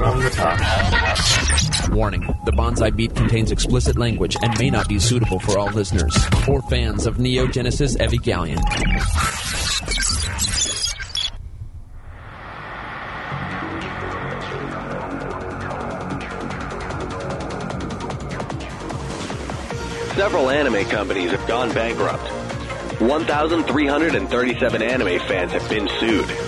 on the top. Warning the Bonsai Beat contains explicit language and may not be suitable for all listeners or fans of Neon Genesis Evangelion. Several anime companies have gone bankrupt. 1,337 anime fans have been sued.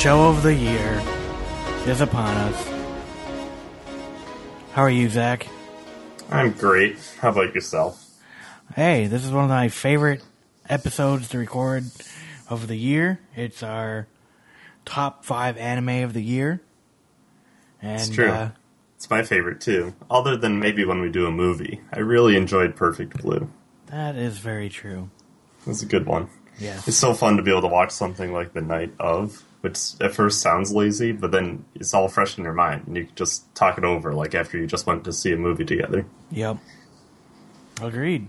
show of the year is upon us. How are you, Zach? I'm great. How about yourself? Hey, this is one of my favorite episodes to record of the year. It's our top five anime of the year. And, It's true. Uh, It's my favorite too. Other than maybe when we do a movie. I really enjoyed Perfect Blue. that is very true. It's a good one. Yeah. It's so fun to be able to watch something like the night of, which at first sounds lazy, but then it's all fresh in your mind, and you can just talk it over like after you just went to see a movie together. Yep. Agreed.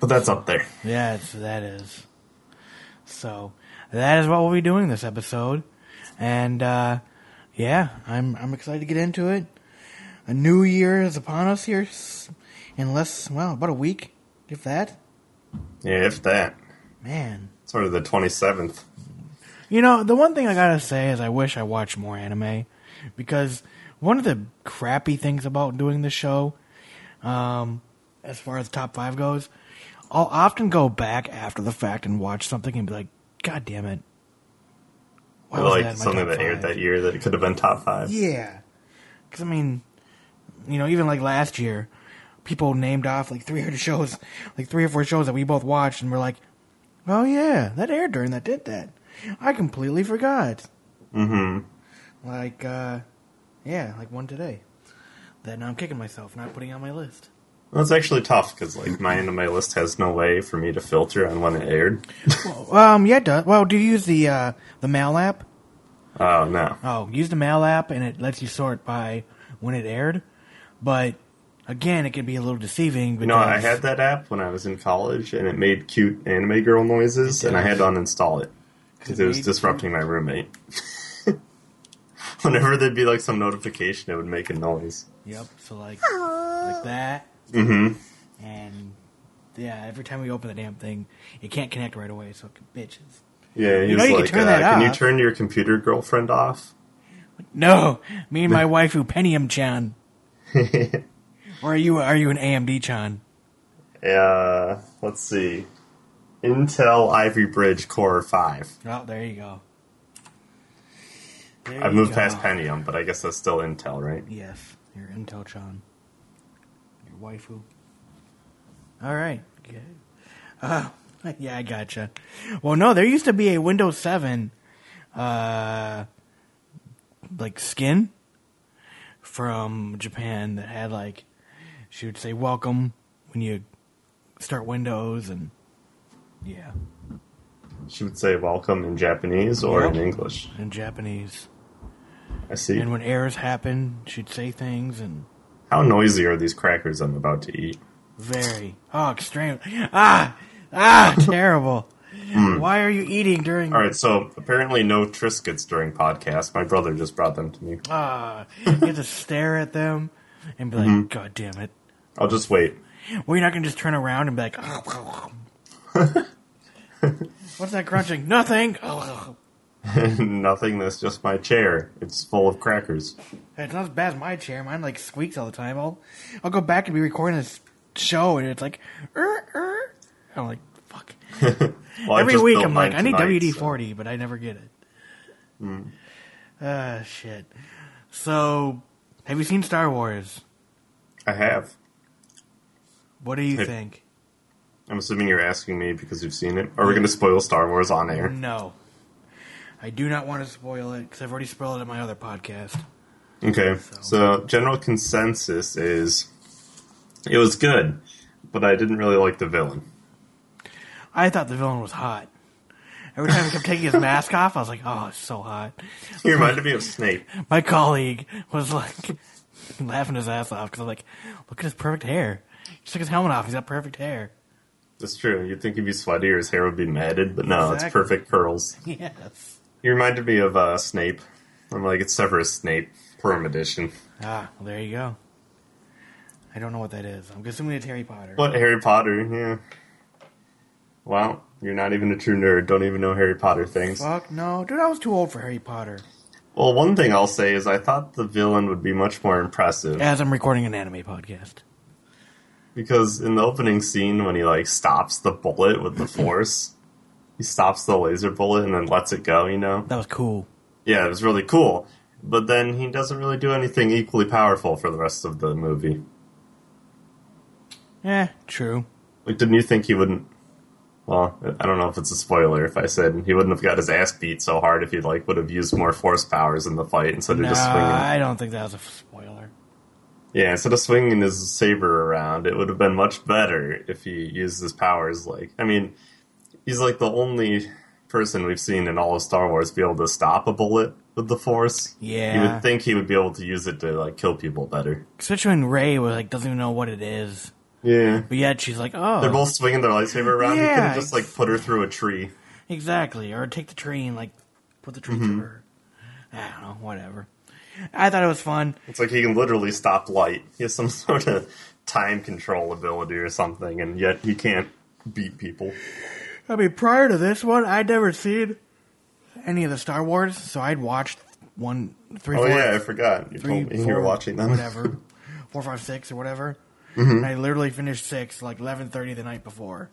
But that's up there. Yeah, that is. So, that is what we'll be doing this episode. And, uh, yeah, I'm, I'm excited to get into it. A new year is upon us here in less, well, about a week, if that. Yeah, if that. Man. Sort of the 27th. You know, the one thing I gotta say is I wish I watched more anime. Because one of the crappy things about doing the show, um, as far as top five goes, I'll often go back after the fact and watch something and be like, God damn it. Why was like something that aired that year that could have been top five. Yeah. Because, I mean, you know, even like last year, people named off like 300 shows, like three or four shows that we both watched, and we're like, oh yeah, that aired during that did that. I completely forgot. Mm-hmm. Like, uh, yeah, like one today. That now I'm kicking myself not putting it on my list. Well, it's actually tough because like my anime my list has no way for me to filter on when it aired. Um, yeah, it does. Well, do you use the uh, the mail app? Oh no. Oh, use the mail app, and it lets you sort by when it aired. But again, it can be a little deceiving. Because, You know, I had that app when I was in college, and it made cute anime girl noises, and I had to uninstall it because it was disrupting my roommate. Whenever there'd be like some notification, it would make a noise. Yep. So like, like that, Mm-hmm. and yeah, every time we open the damn thing, it can't connect right away. So it bitches. Yeah, he's know you can turn uh, that off. "Can you turn your computer girlfriend off?" No, me and my waifu Pentium Chan. or are you are you an AMD Chan? Uh, let's see, Intel Ivy Bridge Core Five. Oh, there you go. There I've you moved go. past Pentium, but I guess that's still Intel, right? Yes, your Intel Chan. Your waifu. All right. Okay. Uh, yeah, I gotcha. Well, no, there used to be a Windows 7 uh, like skin from Japan that had like she would say welcome when you start Windows and yeah, She would say welcome in Japanese or Yep. in English. in Japanese. I see. And when errors happen, she'd say things and How noisy are these crackers I'm about to eat? Very. Oh, extreme. Ah! Ah! terrible. Why are you eating during. All right, so apparently no Triscuits during podcast. My brother just brought them to me. Ah! you have to stare at them and be like, God damn it. I'll just wait. Well, you're not going to just turn around and be like, What's that crunching? Nothing. Nothing. That's just my chair. It's full of crackers. It's not as bad as my chair. Mine like squeaks all the time. I'll, I'll go back and be recording this show and it's like, er, er. I'm like, fuck. Well, Every week I'm like, mine I need tonight, WD so- 40, but I never get it. Ah, shit. So, have you seen Star Wars? I have. What do you Hey. think? I'm assuming you're asking me because you've seen it. Are we going to spoil Star Wars on air? No. I do not want to spoil it because I've already spoiled it in my other podcast. Okay. So, general consensus is it was good, but I didn't really like the villain. I thought the villain was hot. Every time he kept taking his mask off, I was like, oh, it's so hot. He reminded me of Snape. My colleague was like laughing his ass off because I'm like, look at his perfect hair. He took his helmet off. He's got perfect hair. That's true. You'd think he'd be sweaty or his hair would be matted, but no, it's perfect curls. Yes. He reminded me of uh, Snape. I'm like, it's Severus Snape, Perm Edition. Ah, well, there you go. I don't know what that is. I'm assuming it's Harry Potter. What Harry Potter? Yeah. Well, you're not even a true nerd. Don't even know Harry Potter things. Fuck no, dude! I was too old for Harry Potter. Well, one thing I'll say is I thought the villain would be much more impressive As I'm recording an anime podcast. because in the opening scene when he like stops the bullet with the force, he stops the laser bullet and then lets it go. You know? That was cool. Yeah, it was really cool. But then he doesn't really do anything equally powerful for the rest of the movie. Eh, true. Like, didn't you think he wouldn't? Well, I don't know if it's a spoiler if I said he wouldn't have got his ass beat so hard if he like would have used more force powers in the fight instead of No, just swinging. I don't think that was a spoiler. Yeah, instead of swinging his saber around, it would have been much better if he used his powers. Like, I mean, he's like the only person we've seen in all of Star Wars be able to stop a bullet with the Force. Yeah. you would think he would be able to use it to like kill people better. Especially when Rey was like doesn't even know what it is, Yeah, but yet she's like, oh, they're both swinging their lightsaber around. he could Yeah, have just like put her through a tree. exactly, or take the tree and like put the tree Mm-hmm. through her. I don't know, whatever. I thought it was fun. It's like he can literally stop light. He has some sort of time control ability or something, and yet he can't beat people. I mean, prior to this one, I'd never seen any of the Star Wars, so I'd watched one, three, Oh four, yeah, I forgot. You three, told me you were watching them. whatever, four, five, six, or whatever. Mm-hmm. And I literally finished six like eleven thirty the night before.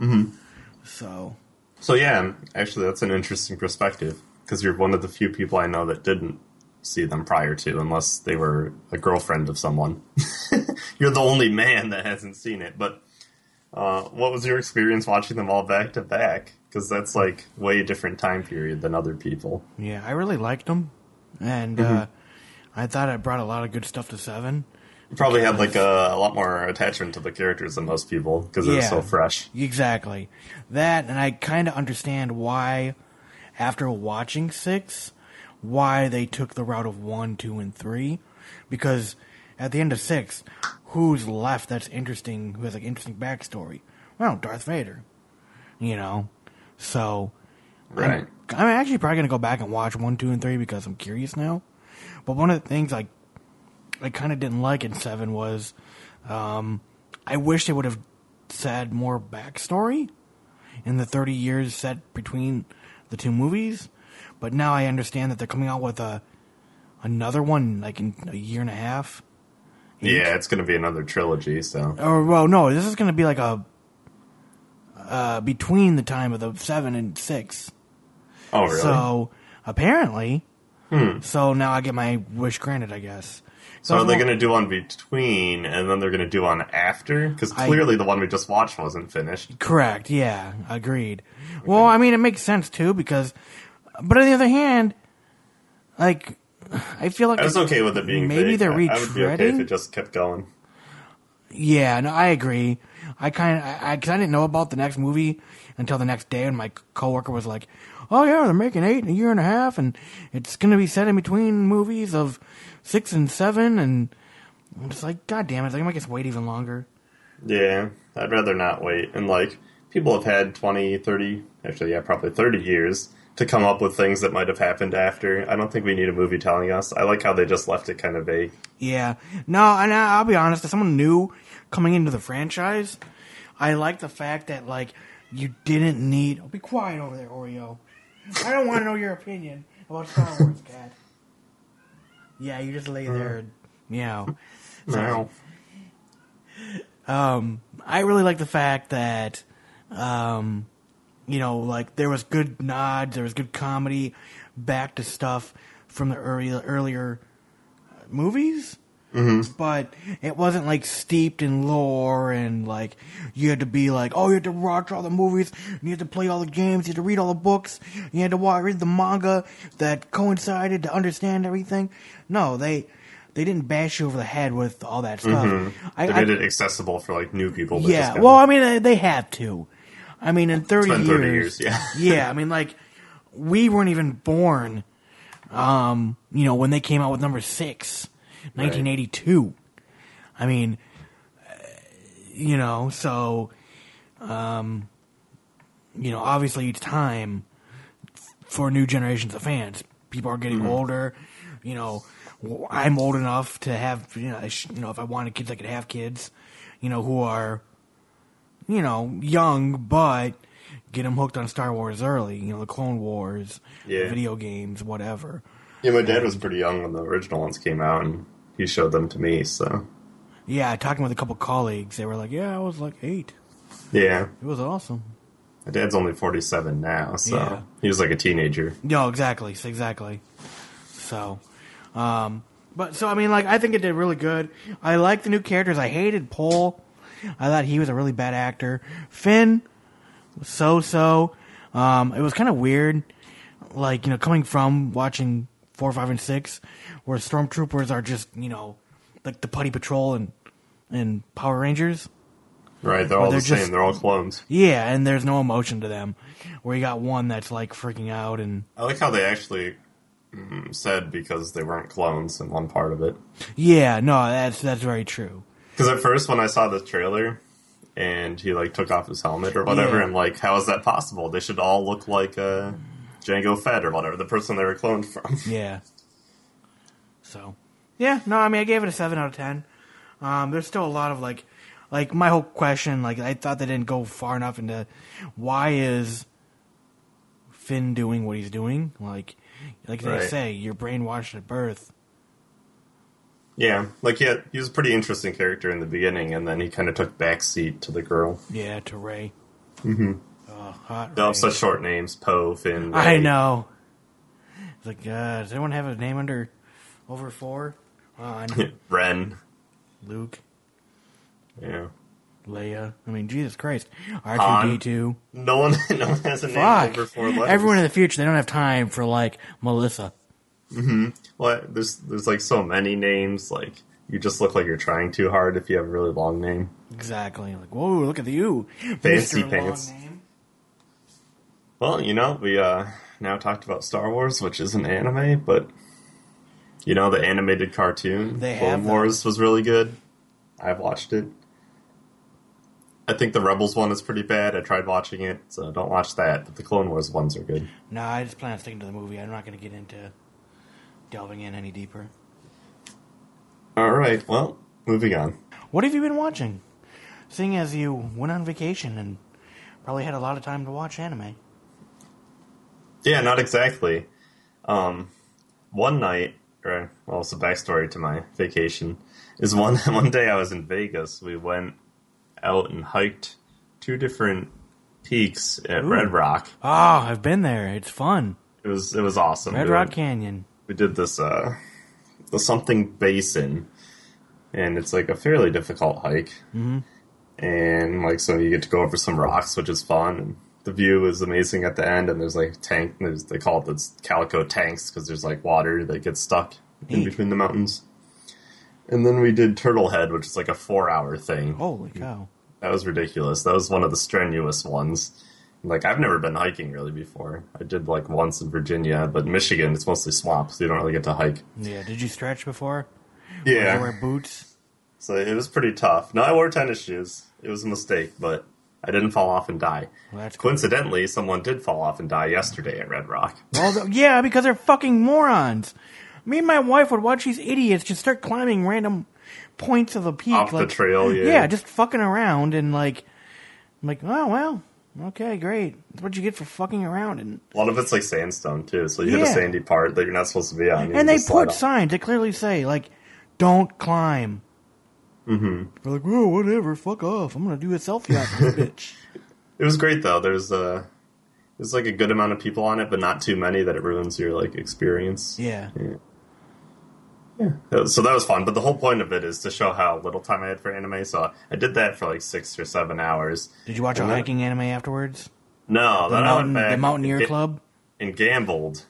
Mm-hmm. So So yeah, actually, that's an interesting perspective because you're one of the few people I know that didn't see them prior to, unless they were a girlfriend of someone. you're the only man that hasn't seen it. But uh, what was your experience watching them all back to back? Because that's like way different time period than other people. yeah, I really liked them, and Mm-hmm. uh, I thought I brought a lot of good stuff to seven. You probably had like a, a lot more attachment to the characters than most people because was Yeah. so fresh. Exactly. That, and I kind of understand why, after watching six, why they took the route of one, two, and three. Because at the end of six, who's left that's interesting, who has like interesting backstory? Well, Darth Vader. You know? So, Right. I'm, I'm actually probably going to go back and watch one, two, and three because I'm curious now. But one of the things I, I kind of didn't like in seven was, um, I wish they would have said more backstory in the 30 years set between the two movies. But now I understand that they're coming out with a another one like in a year and a half. Yeah, it's going to be another trilogy, so. Or well, no, this is going to be like a uh, between the time of the seven and six. Oh, really? Hmm. So apparently, so now I get my wish granted, I guess. So are they going to do one between, and then they're going to do one after? Because I- clearly the one we just watched wasn't finished. Correct. Yeah, agreed. Well, I mean, it makes sense too because, but on the other hand, like, I feel like I was okay with it being maybe fake. they're I- I would be okay if it just kept going. Yeah, no, I agree. I kind of, I, cause I didn't know about the next movie until the next day, and my coworker was like, "Oh yeah, they're making eight in a year and a half, and it's gonna be set in between movies of six and seven, and I'm just like, God damn it, they make us wait even longer. Yeah, I'd rather not wait. And, like, people have had 20, 30, actually, yeah, probably 30 years to come up with things that might have happened after. I don't think we need a movie telling us. I like how they just left it kind of vague. Yeah, no, and I'll be honest, as someone new coming into the franchise, I like the fact that like you didn't need. Oh, be quiet over there, Oreo. I don't want to know your opinion about Star Wars, cat. Yeah, you just lay there and meow. No. Um, I really like the fact that, um, you know, like there was good nods, there was good comedy, back to stuff from the early, earlier uh, movies. Mm-hmm. But it wasn't like steeped in lore and like you had to be like, oh, you had to watch all the movies, you had to play all the games, you had to read all the books, you had to watch, read the manga that coincided to understand everything. No, they they didn't bash you over the head with all that stuff. I, They I- made it accessible for like new people. yeah, well, I mean, they- they have to. I mean, in 30, been years, 30 years, yeah. yeah, I mean, like, we weren't even born, um, you know, when they came out with number six, 1982. I mean, uh, you know, so, um, you know, obviously it's time for new generations of fans. People are getting older, you know. I'm old enough to have, you know, I sh- you know, if I wanted kids, I could have kids, you know, who are, you know, young, but get them hooked on Star Wars early, you know, the Clone Wars, Yeah. video games, whatever. yeah, my dad was pretty young when the original ones came out, and he showed them to me. So Yeah, talking with a couple colleagues, they were like, "Yeah, I was like eight. yeah, It was awesome." my dad's only forty-seven now, so Yeah. he was like a teenager. No, exactly, exactly. So, um, but so I mean, like, I think it did really good. I like the new characters. I hated Paul. I thought he was a really bad actor. Finn, was so-so. Um, it was kind of weird, like you know, coming from watching four, five, and six, where stormtroopers are just you know, like the Putty Patrol and and Power Rangers. Right? They're all they're the same. They're all clones. Yeah, and there's no emotion to them. Where you got one that's like freaking out and I like how they actually mm, said because they weren't clones in one part of it. yeah, no, that's that's very true. Because at first, when I saw the trailer and he like took off his helmet or whatever, Yeah. I'm like, how is that possible? They should all look like uh, Jango Fett or whatever, the person they were cloned from. Yeah. So, yeah, no, I mean, I gave it a seven out of ten. Um, there's still a lot of like, like my whole question, like I thought they didn't go far enough into why is Finn doing what he's doing? Like, like they Right. say, you're brainwashed at birth. Yeah, like he, had, he was a pretty interesting character in the beginning, and then he kind of took backseat to the girl. Yeah, to Rey. Mm-hmm. Oh, hot They Rey. all have such short names: Poe, Finn. I Rey. know. It's like, uh, does anyone have a name under over four? On Ren. Luke, Yeah. Leia. I mean, Jesus Christ, R two D two. No one, no one has a name Fuck. over four letters. Everyone in the future, they don't have time for like Melissa. Well, there's there's like so many names. Like you just look like you're trying too hard if you have a really long name. Exactly. Like, whoa, look at the you, Fancy Mr. pants. Well, you know, we uh now talked about Star Wars, which is an anime, but you know, the animated cartoon They Clone. Wars was really good. I've watched it. I think the Rebels one is pretty bad. I tried watching it, so don't watch that. But the Clone Wars ones are good. No, I just plan on sticking to the movie. I'm not going to get into delving in any deeper. All right, well, moving on. What have you been watching? Seeing as you went on vacation and probably had a lot of time to watch anime. Yeah, not exactly. Um, one night, or well, it's a backstory to my vacation. Is one one day I was in Vegas. We went out and hiked two different peaks at Ooh. Red Rock. Oh, I've been there. It's fun. It was it was awesome. Red we Rock went- Canyon. We did this uh the something basin and it's like a fairly difficult hike. Mm-hmm. and like so you get to go over some rocks which is fun. And the view is amazing at the end and there's like tank there's they call it the calico tanks because there's like water that gets stuck in between the mountains. And then we did turtle head which is like a four hour thing. Holy cow. that was ridiculous. That was one of the strenuous ones like I've never been hiking really before. I did like once in Virginia, but Michigan it's mostly swamp, so you don't really get to hike. Yeah, did you stretch before? Did you Yeah, wear boots? so it was pretty tough. No, I wore tennis shoes. It was a mistake, but I didn't fall off and die. Well, cool. Coincidentally, someone did fall off and die yesterday at Red Rock. Well, yeah, because they're fucking morons. Me and my wife would watch these idiots just start climbing random points of the peak, Off the trail, yeah. yeah, just fucking around, and like, I'm like, oh well, okay, great. That's what you get for fucking around, and A lot of it's like sandstone too, so you hit Yeah. a sandy part that you're not supposed to be on. and they put off. signs that clearly say like, don't climb. Mm-hmm. They're like, whoa, whatever, fuck off. I'm gonna do a selfie this bitch. It was great though. There's uh There's like a good amount of people on it, but not too many that it ruins your like experience. Yeah. Yeah. So that was fun, but the whole point of it is to show how little time I had for anime. So I did that for like six or seven hours. Did you watch a And then- hiking anime afterwards? No, The then I went back the Mountaineer Club. and gambled,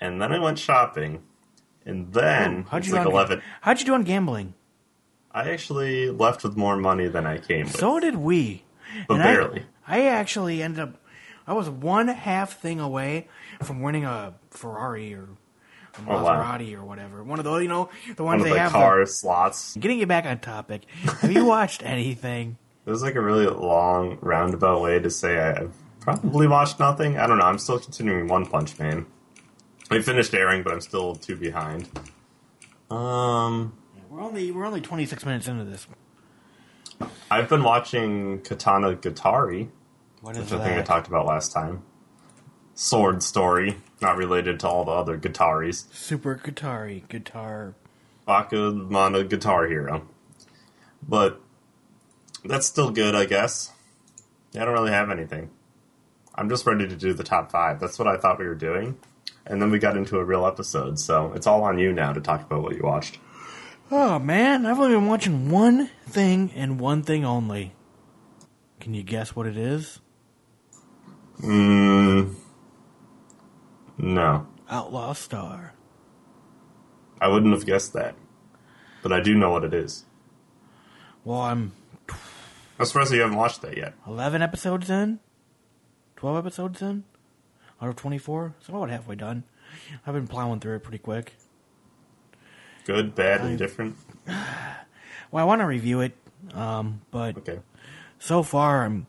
and then I went shopping, and then oh, How'd it's you do like on, eleven. How'd you do on gambling? I actually left with more money than I came with. So did we. But And I- barely. I, actually ended up. I was one half thing away from winning a Ferrari or a Oh, wow. Maserati or whatever. One of those, you know, the ones of they the have. car slots. Getting you back on topic. Have you watched anything? It was like a really long roundabout way to say I- I've probably watched nothing. I don't know. I'm still continuing One Punch Man. I finished airing, but I'm still two behind. Um, We're only we're only twenty six minutes into this. I've been watching Katana is which I think I talked about last time. Sword story, not related to all the other Gataris. Super Guitari guitar. Bakumana Guitar Hero. But that's still good, I guess. I don't really have anything. I'm just ready to do the top five. That's what I thought we were doing. And then we got into a real episode, so it's all on you now to talk about what you watched. Oh man, I've only been watching one thing and one thing only. Can you guess what it is? Mm, no. Outlaw Star. I wouldn't have guessed that. But I do know what it is. Well, I'm I'm surprised you haven't watched that yet. 11 episodes in? 12 episodes in? Out of 24? So I'm about halfway done. I've been plowing through it pretty quick. Good, bad, I- different. Well, I want to review it, um, but Okay. so far I'm.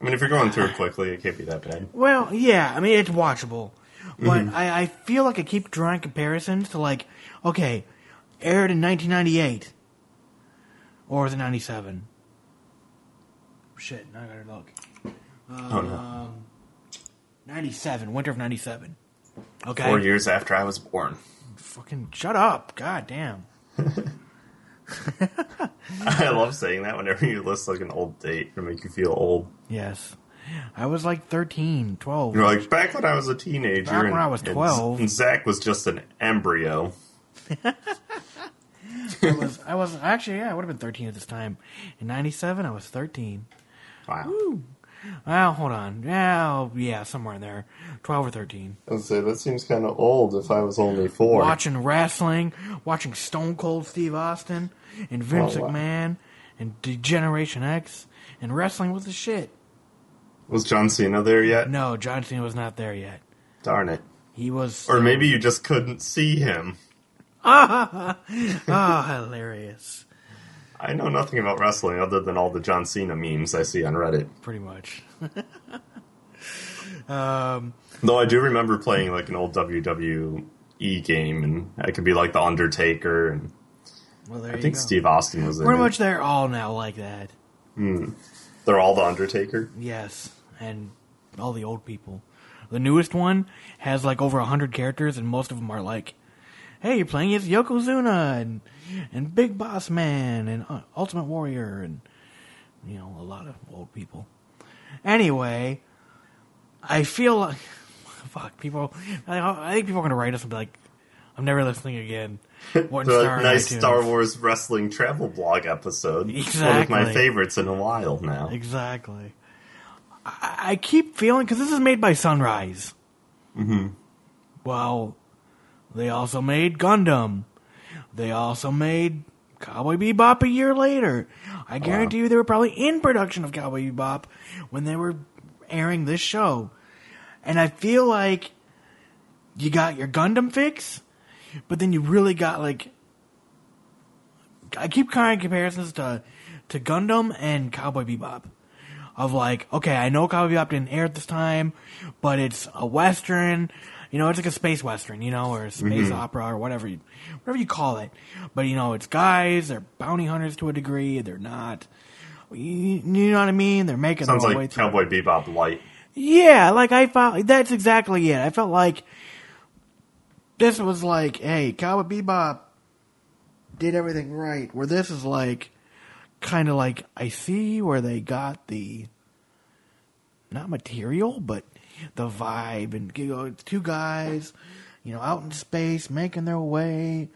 I mean, if you're going through it quickly, it can't be that bad. Well, yeah, I mean, it's watchable. But I, I feel like I keep drawing comparisons to, like, okay, aired in 1998. Or was it 97? Shit, now I gotta look. Oh, no. Um, 97, winter of 97. Okay. Four years after I was born. Fucking shut up. God damn. I love saying that whenever you list like an old date to make you feel old. Yes. I was like 13, 12. You're like, back when I was a teenager. Back when and- I was 12. And Zach was just an embryo. I was, I was actually, yeah, I would have been 13 at this time. In 97, I was 13. Wow. Well, hold on. Yeah, yeah, somewhere in there. 12 or 13. I would say that seems kind of old if I was only four. Watching wrestling, watching Stone Cold Steve Austin, and oh, Vince Oh, wow. McMahon, and D-Generation X, and wrestling was the shit. Was John Cena there yet? No, John Cena was not there yet. Darn it. He was. Or maybe you just couldn't see him. oh, hilarious. I know nothing about wrestling other than all the John Cena memes I see on Reddit. Pretty much. um, Though I do remember playing like an old WWE game, and I could be like the Undertaker, and well, I think go. Steve Austin was in Pretty it. much they're all now like that. They're all the Undertaker. Yes, and all the old people. The newest one has like over a hundred characters, and most of them are like, "Hey, you're playing as Yokozuna and and Big Boss Man and uh, Ultimate Warrior and you know a lot of old people." Anyway, I feel like fuck people. I, I think people are gonna write us and be like, "I'm never listening again." One star nice iTunes. Star Wars wrestling travel blog episode. One of my favorites in a while now. Exactly. I, I keep feeling because this is made by Sunrise. Mm-hmm. Well, they also made Gundam. They also made Cowboy Bebop a year later. I guarantee you they were probably in production of Cowboy Bebop when they were airing this show. And I feel like you got your Gundam fix, but then you really got like I keep kind of comparisons to to Gundam and Cowboy Bebop. Of like, okay, I know Cowboy Bebop didn't air at this time, but it's a western. You know, it's like a space western, you know, or a space mm-hmm. opera or whatever, you, whatever you call it. But you know, it's guys. They're bounty hunters to a degree. They're not. You, you know what I mean? They're making Sounds their own way like through. Cowboy Bebop light. Yeah, like I felt that's exactly it. I felt like this was like, hey, Cowboy Bebop did everything right. Where this is like, kind of like I see where they got the not material, but the vibe and you know, two guys, you know, out in space making their way,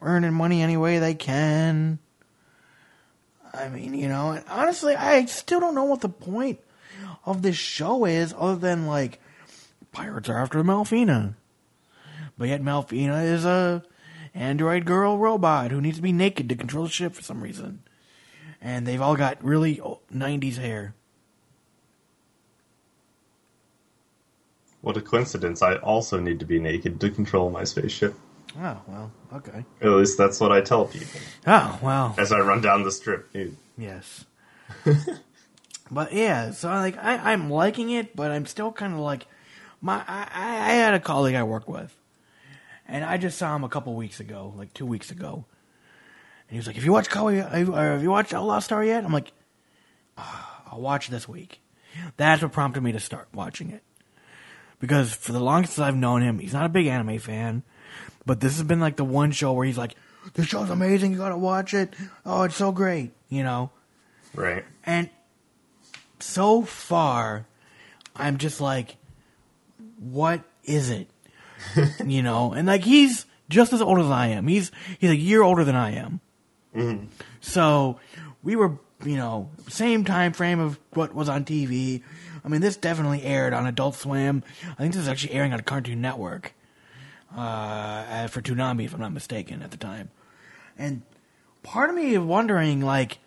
earning money any way they can. I mean, you know, and honestly, I still don't know what the point of this show is, other than like pirates are after Melfina, but yet Melfina is a android girl robot who needs to be naked to control the ship for some reason, and they've all got really '90s hair. What a coincidence! I also need to be naked to control my spaceship. Oh well, okay. At least that's what I tell people Oh well, as I run down the strip. yes. but yeah, so like I, I'm liking it, but I'm still kind of like my. I, I had a colleague I work with, and I just saw him a couple weeks ago, like two weeks ago, and he was like, "Have you watched Cowboy? Uh, have you- uh, have you watched Outlaw Star yet?" I'm like, "Ah, "I'll watch this week." That's what prompted me to start watching it. Because for the longest I've known him, he's not a big anime fan. But this has been like the one show where he's like, "This show's amazing. You gotta watch it. Oh, it's so great." You know. Right. And so far, I'm just like, what is it? you know, and like he's just as old as I am. He's he's a year older than I am. Mm-hmm. So we were, you know, same time frame of what was on TV. I mean, this definitely aired on Adult Swim. I think this is actually airing on Cartoon Network uh, for Toonami, if I'm not mistaken, at the time. And part of me is wondering, like,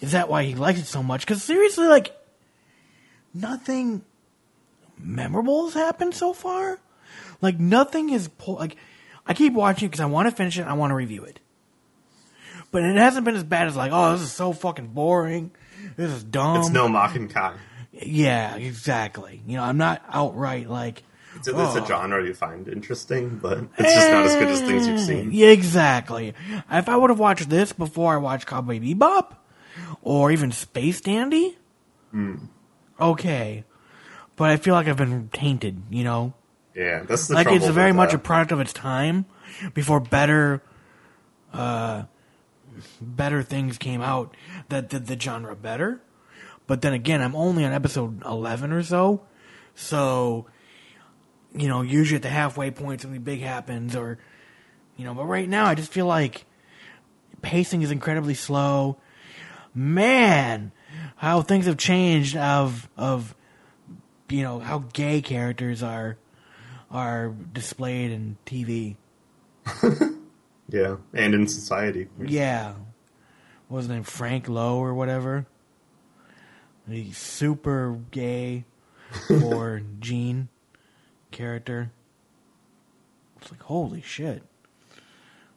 is that why he likes it so much? Because seriously, like, nothing memorable has happened so far. Like, nothing is pull. Like, I keep watching because I want to finish it. I want to review it. But it hasn't been as bad as like, oh, this is so fucking boring. This is dumb. It's no mocking Kai. Yeah, exactly. You know, I'm not outright like. It's at least Oh. a genre you find interesting, but it's just not as good as things you've seen. Yeah, exactly. If I would have watched this before I watched Cowboy Bebop, or even Space Dandy, okay. But I feel like I've been tainted. You know, Yeah, that's the like it's very much a product of its time. Before better, uh, better things came out that did the genre better. But then again, I'm only on episode eleven or so, so you know, usually at the halfway point something big happens, or you know. But right now, I just feel like pacing is incredibly slow. Man, how things have changed of of you know how gay characters are are displayed in TV. yeah, and in society. Yeah. What was his name? Frank Lowe or whatever? The super gay or Gene character. It's like, holy shit.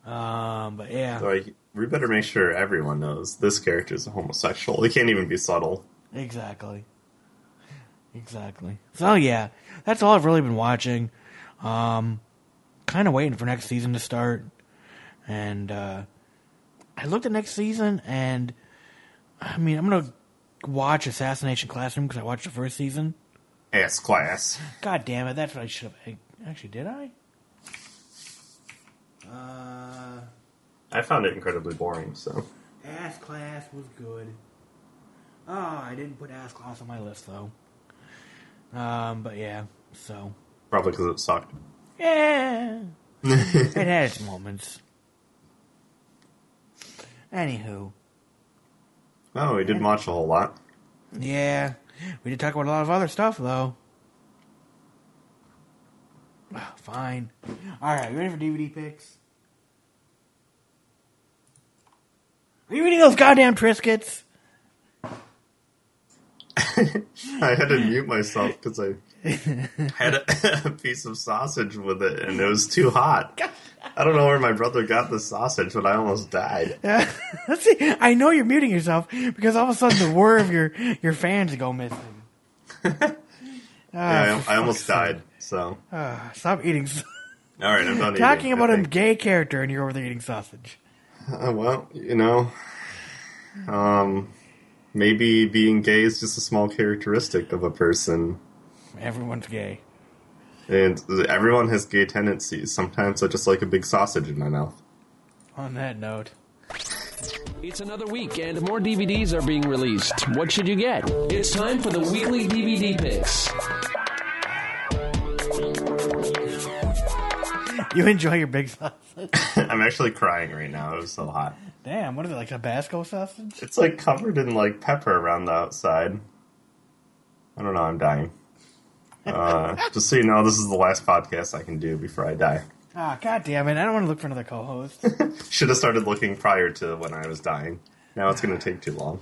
Um, but yeah, Like, we better make sure everyone knows this character is a homosexual. He can't even be subtle. exactly. Exactly. So yeah, that's all I've really been watching. Um, kind of waiting for next season to start. And, uh, I looked at next season and, I mean, I'm gonna watch Assassination Classroom because I watched the first season. Ass class. God damn it, that's what I should have. Actually, did I? Uh, I found it incredibly boring, so. ass class was good. Oh, I didn't put ass class on my list though. Um, but yeah, so Probably because it sucked. yeah, it had its moments. Anywho, Oh, we didn't watch a whole lot. yeah, we did talk about a lot of other stuff though. Ah, Fine. All right, you ready for DVD picks? Are you eating those goddamn Triscuits? I had to mute myself because I had a, a piece of sausage with it and it was too hot. I don't know where my brother got the sausage, but I almost died. Let's see. I know you're muting yourself because all of a sudden the whir of your your fans go missing. Yeah, Ah, I, I almost died. So, Ah, stop eating. all right, I'm done Talking eating, about a gay character and you're over there eating sausage. Uh, well, you know, um, maybe being gay is just a small characteristic of a person, Everyone's gay. and everyone has gay tendencies. Sometimes I just like a big sausage in my mouth. On that note. It's another week, and more DVDs are being released. What should you get? It's time for the weekly DVD picks. You enjoy your big sausage? I'm actually crying right now. It was so hot. Damn, what is it, like a Tabasco sausage? It's like covered in like pepper around the outside. I don't know. I'm dying. Uh, just so you know, this is the last podcast I can do before I die. Ah, god damn it. I don't want to look for another co host. Should have started looking prior to when I was dying. Now it's going to take too long.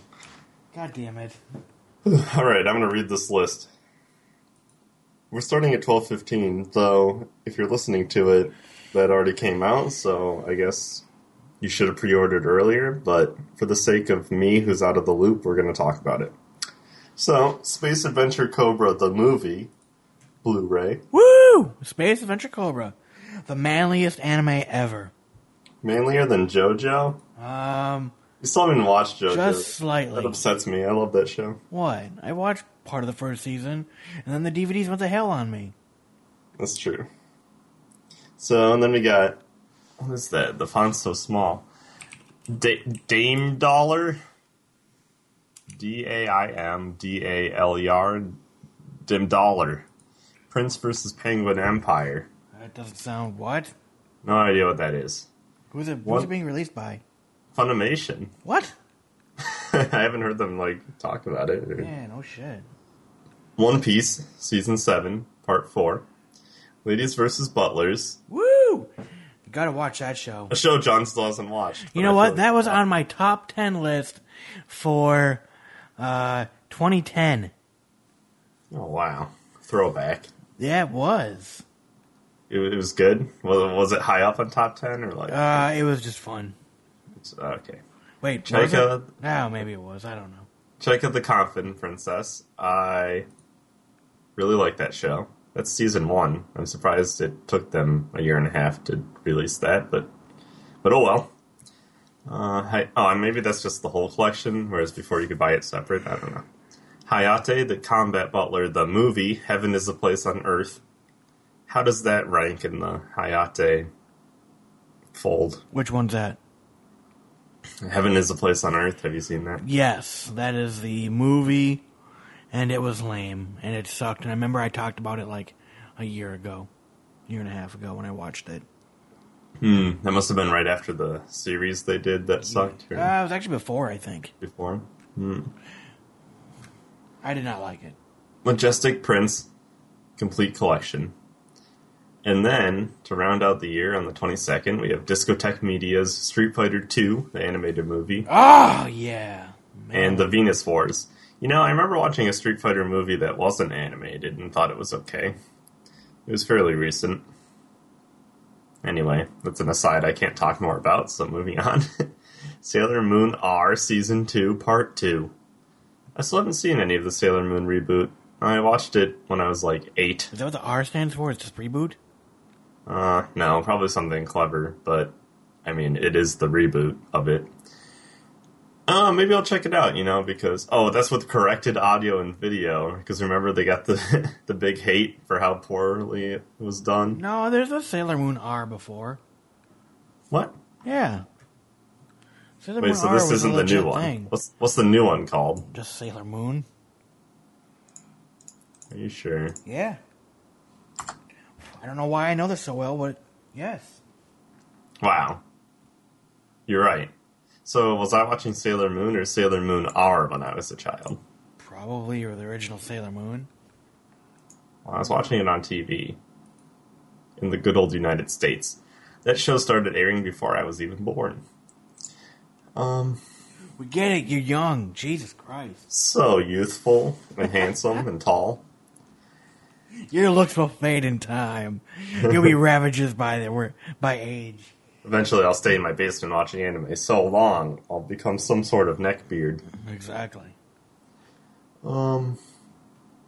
god damn it. All right, I'm going to read this list. We're starting at 12:15, though. If you're listening to it, that already came out, so I guess you should have pre-ordered earlier. But for the sake of me, who's out of the loop, we're going to talk about it. So, Space Adventure Cobra, the movie, Blu-ray, Woo! Space Adventure Cobra. The manliest anime ever. manlier than JoJo. Um, You still haven't watched JoJo. just slightly. That upsets me. I love that show. What? I watched part of the first season, and then the DVDs went to hell on me. That's true. So, and then we got what is that? The font's so small. Da- Dame Dollar. D A I M D A L E R. Dim Dollar. Prince versus Penguin Empire. That doesn't sound what? No idea what that is. Who's it? Who's it being released by? Funimation. What? I haven't heard them like talk about it. Yeah, no shit. One Piece, season seven, part four. Ladies versus Butlers. Woo! You gotta watch that show. A show John still hasn't watched. You know I what? That was on my top 10 list for uh, 2010. Oh wow, throwback. Yeah, it was. It, it was good. Was, was it high up on top ten or like? Uh, it was just fun. it's- okay. Wait, it? Chaika, No, maybe it was. I don't know. Chaika the Coffin Princess. I really like that show. That's season one. I'm surprised it took them a year and a half to release that, but but oh well. Uh, hi, oh, and maybe that's just the whole collection, whereas before you could buy it separate. I don't know. Hayate, the Combat Butler, the movie Heaven is a Place on Earth. How does that rank in the Hayate fold? Which one's that? Heaven is a Place on Earth. Have you seen that? Yes, that is the movie, and it was lame, and it sucked. And I remember I talked about it like a year ago, year and a half ago when I watched it. Hmm, that must have been right after the series they did that sucked. Uh, it was actually before, I think. before. I did not like it. Majestic Prince, complete collection. And then, to round out the year on the 22nd, we have Discotek Media's Street Fighter II, the animated movie, Oh, yeah. Man. and the Venus Wars. You know, I remember watching a Street Fighter movie that wasn't animated and thought it was okay. It was fairly recent. Anyway, that's an aside I can't talk more about, so moving on. Sailor Moon R Season 2, Part 2. I still haven't seen any of the Sailor Moon reboot. I watched it when I was like 8. Is that what the R stands for? It's just reboot? Uh, no, probably something clever, but I mean, it is the reboot of it. Uh, maybe I'll check it out, you know, because oh, that's with corrected audio and video. Because remember, they got the the big hate for how poorly it was done. No, there's a Sailor Moon R before. What? Yeah. Sailor Wait, Moon so R this isn't the new one. thing. What's what's the new one called? Just Sailor Moon? Are you sure? Yeah. I don't know why I know this so well, but yes. Wow, you're right. So was I watching Sailor Moon or Sailor Moon R when I was a child? Probably or the original Sailor Moon. Well, I was watching it on TV in the good old United States. That show started airing before I was even born. Um, We get it, you're young. Jesus Christ. so youthful and handsome and tall. Your looks will fade in time. You'll be ravaged by the by age. Eventually, I'll stay in my basement watching anime so long I'll become some sort of neckbeard. Exactly. Um,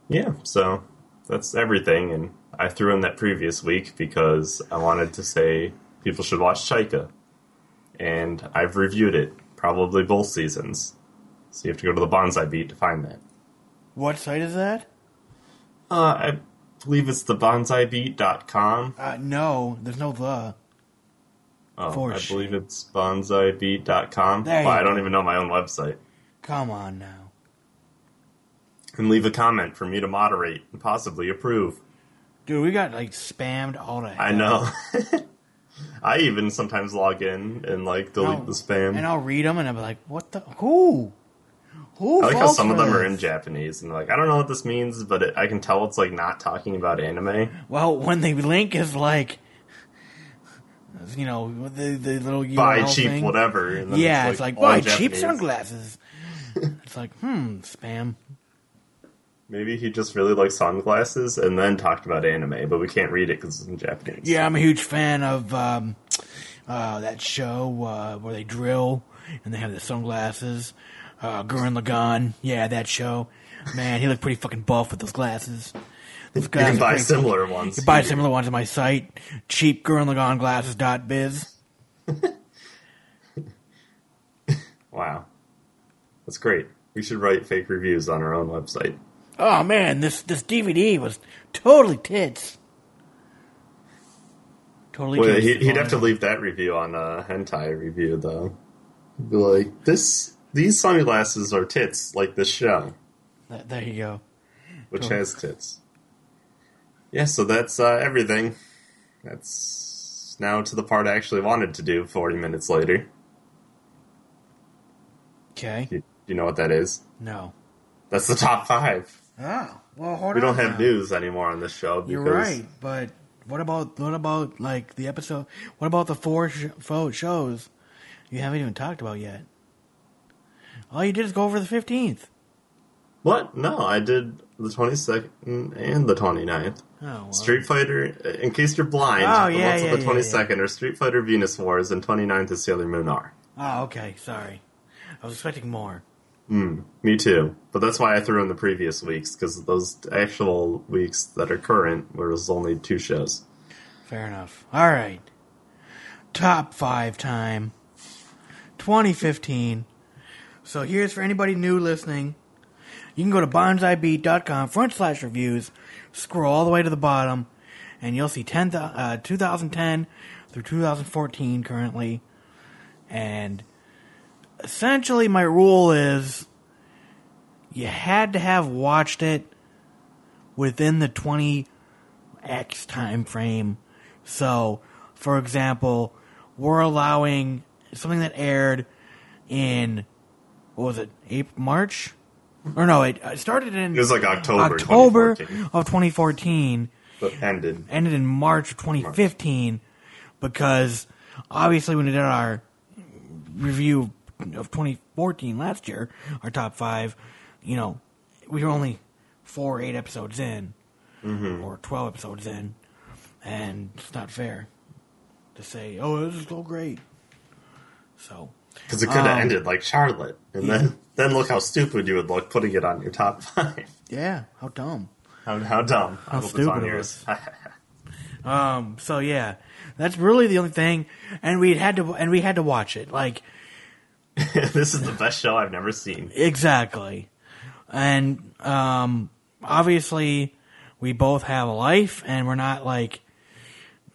yeah. So that's everything, and I threw in that previous week because I wanted to say people should watch Chaika, and I've reviewed it, probably both seasons. So you have to go to the Bonsai Beat to find that. What site is that? Uh, I believe it's the bonsaibeat.com. Uh, no, there's no the. Oh, For I shame. believe it's bonsaibeat.com. There you I don't even know my own website. Come on now. And leave a comment for me to moderate and possibly approve. Dude, we got like spammed all the hell. I know. I even sometimes log in and like delete I'll- the spam. And I'll read them and I'll be like, what the? Who? Who? I like how some of them are in Japanese and like I don't know what this means, but it, I can tell it's like not talking about anime. Well, when the link is like, you know, the the little URL Buy cheap thing. whatever. And then Yeah, it's like, all in buy cheap sunglasses. it's like, hmm, spam. Maybe he just really likes sunglasses and then talked about anime, but we can't read it because it's in Japanese. Yeah, I'm a huge fan of um, uh, that show uh, where they drill and they have the sunglasses. Uh, Gurren Lagann, yeah, that show. Man, he looked pretty fucking buff with those glasses. Those You can buy similar ones. You can buy similar ones on my site, cheap Gurren Lagann glasses.biz. Wow. That's great. We should write fake reviews on our own website. Oh man, this this DVD was totally tits. Totally. Well, tits. he'd, he'd have to leave that review on a hentai review, though. Be like, this, these sunglasses are tits, like this show, There you go. which Cool. has tits. Yeah, so that's uh, everything. That's now to the part I actually wanted to do 40 minutes later. Okay. You, you know what that is? No. That's the top five. Oh well, hold We on. don't have now. news anymore on this show because You're right, but what about what about like the episode? What about the four sh- fo- shows you haven't even talked about yet? All you did is go over the fifteenth. What? No, I did the 22nd and the 29th. Oh. Street Fighter, in case you're blind, Oh, the yeah, ones yeah, the yeah, 22nd are Street Fighter Venus Wars and 29th is Sailor Moon R. Oh, okay. Sorry, I was expecting more. Me too. But that's why I threw in the previous weeks, because those actual weeks that are current was only two shows. Fair enough. All right. Top five time. 2015. So here's for anybody new listening. You can go to bonsaibeat.com front slash reviews, scroll all the way to the bottom, and you'll see 10, uh, 2010 through 2014 currently. And essentially, my rule is you had to have watched it within the 20 X time frame. So, for example, we're allowing something that aired in what was it, April, March? Or no, it started in It was like October October 2014. of 2014, But ended. ended in March of 2015, because obviously when we did our review of 2014 last year, our top five, you know, we were only four, eight episodes in, or 12 episodes in, and it's not fair to say, oh, this is so great. So, Because it could have Um, ended like Charlotte. And then, then look how stupid you would look putting it on your top five. yeah, how dumb. How, how dumb. I How stupid on it yours. Um, so yeah, that's really the only thing, and we had to, and we had to watch it, like, this is the best show I've never seen. Exactly. And um obviously we both have a life and we're not like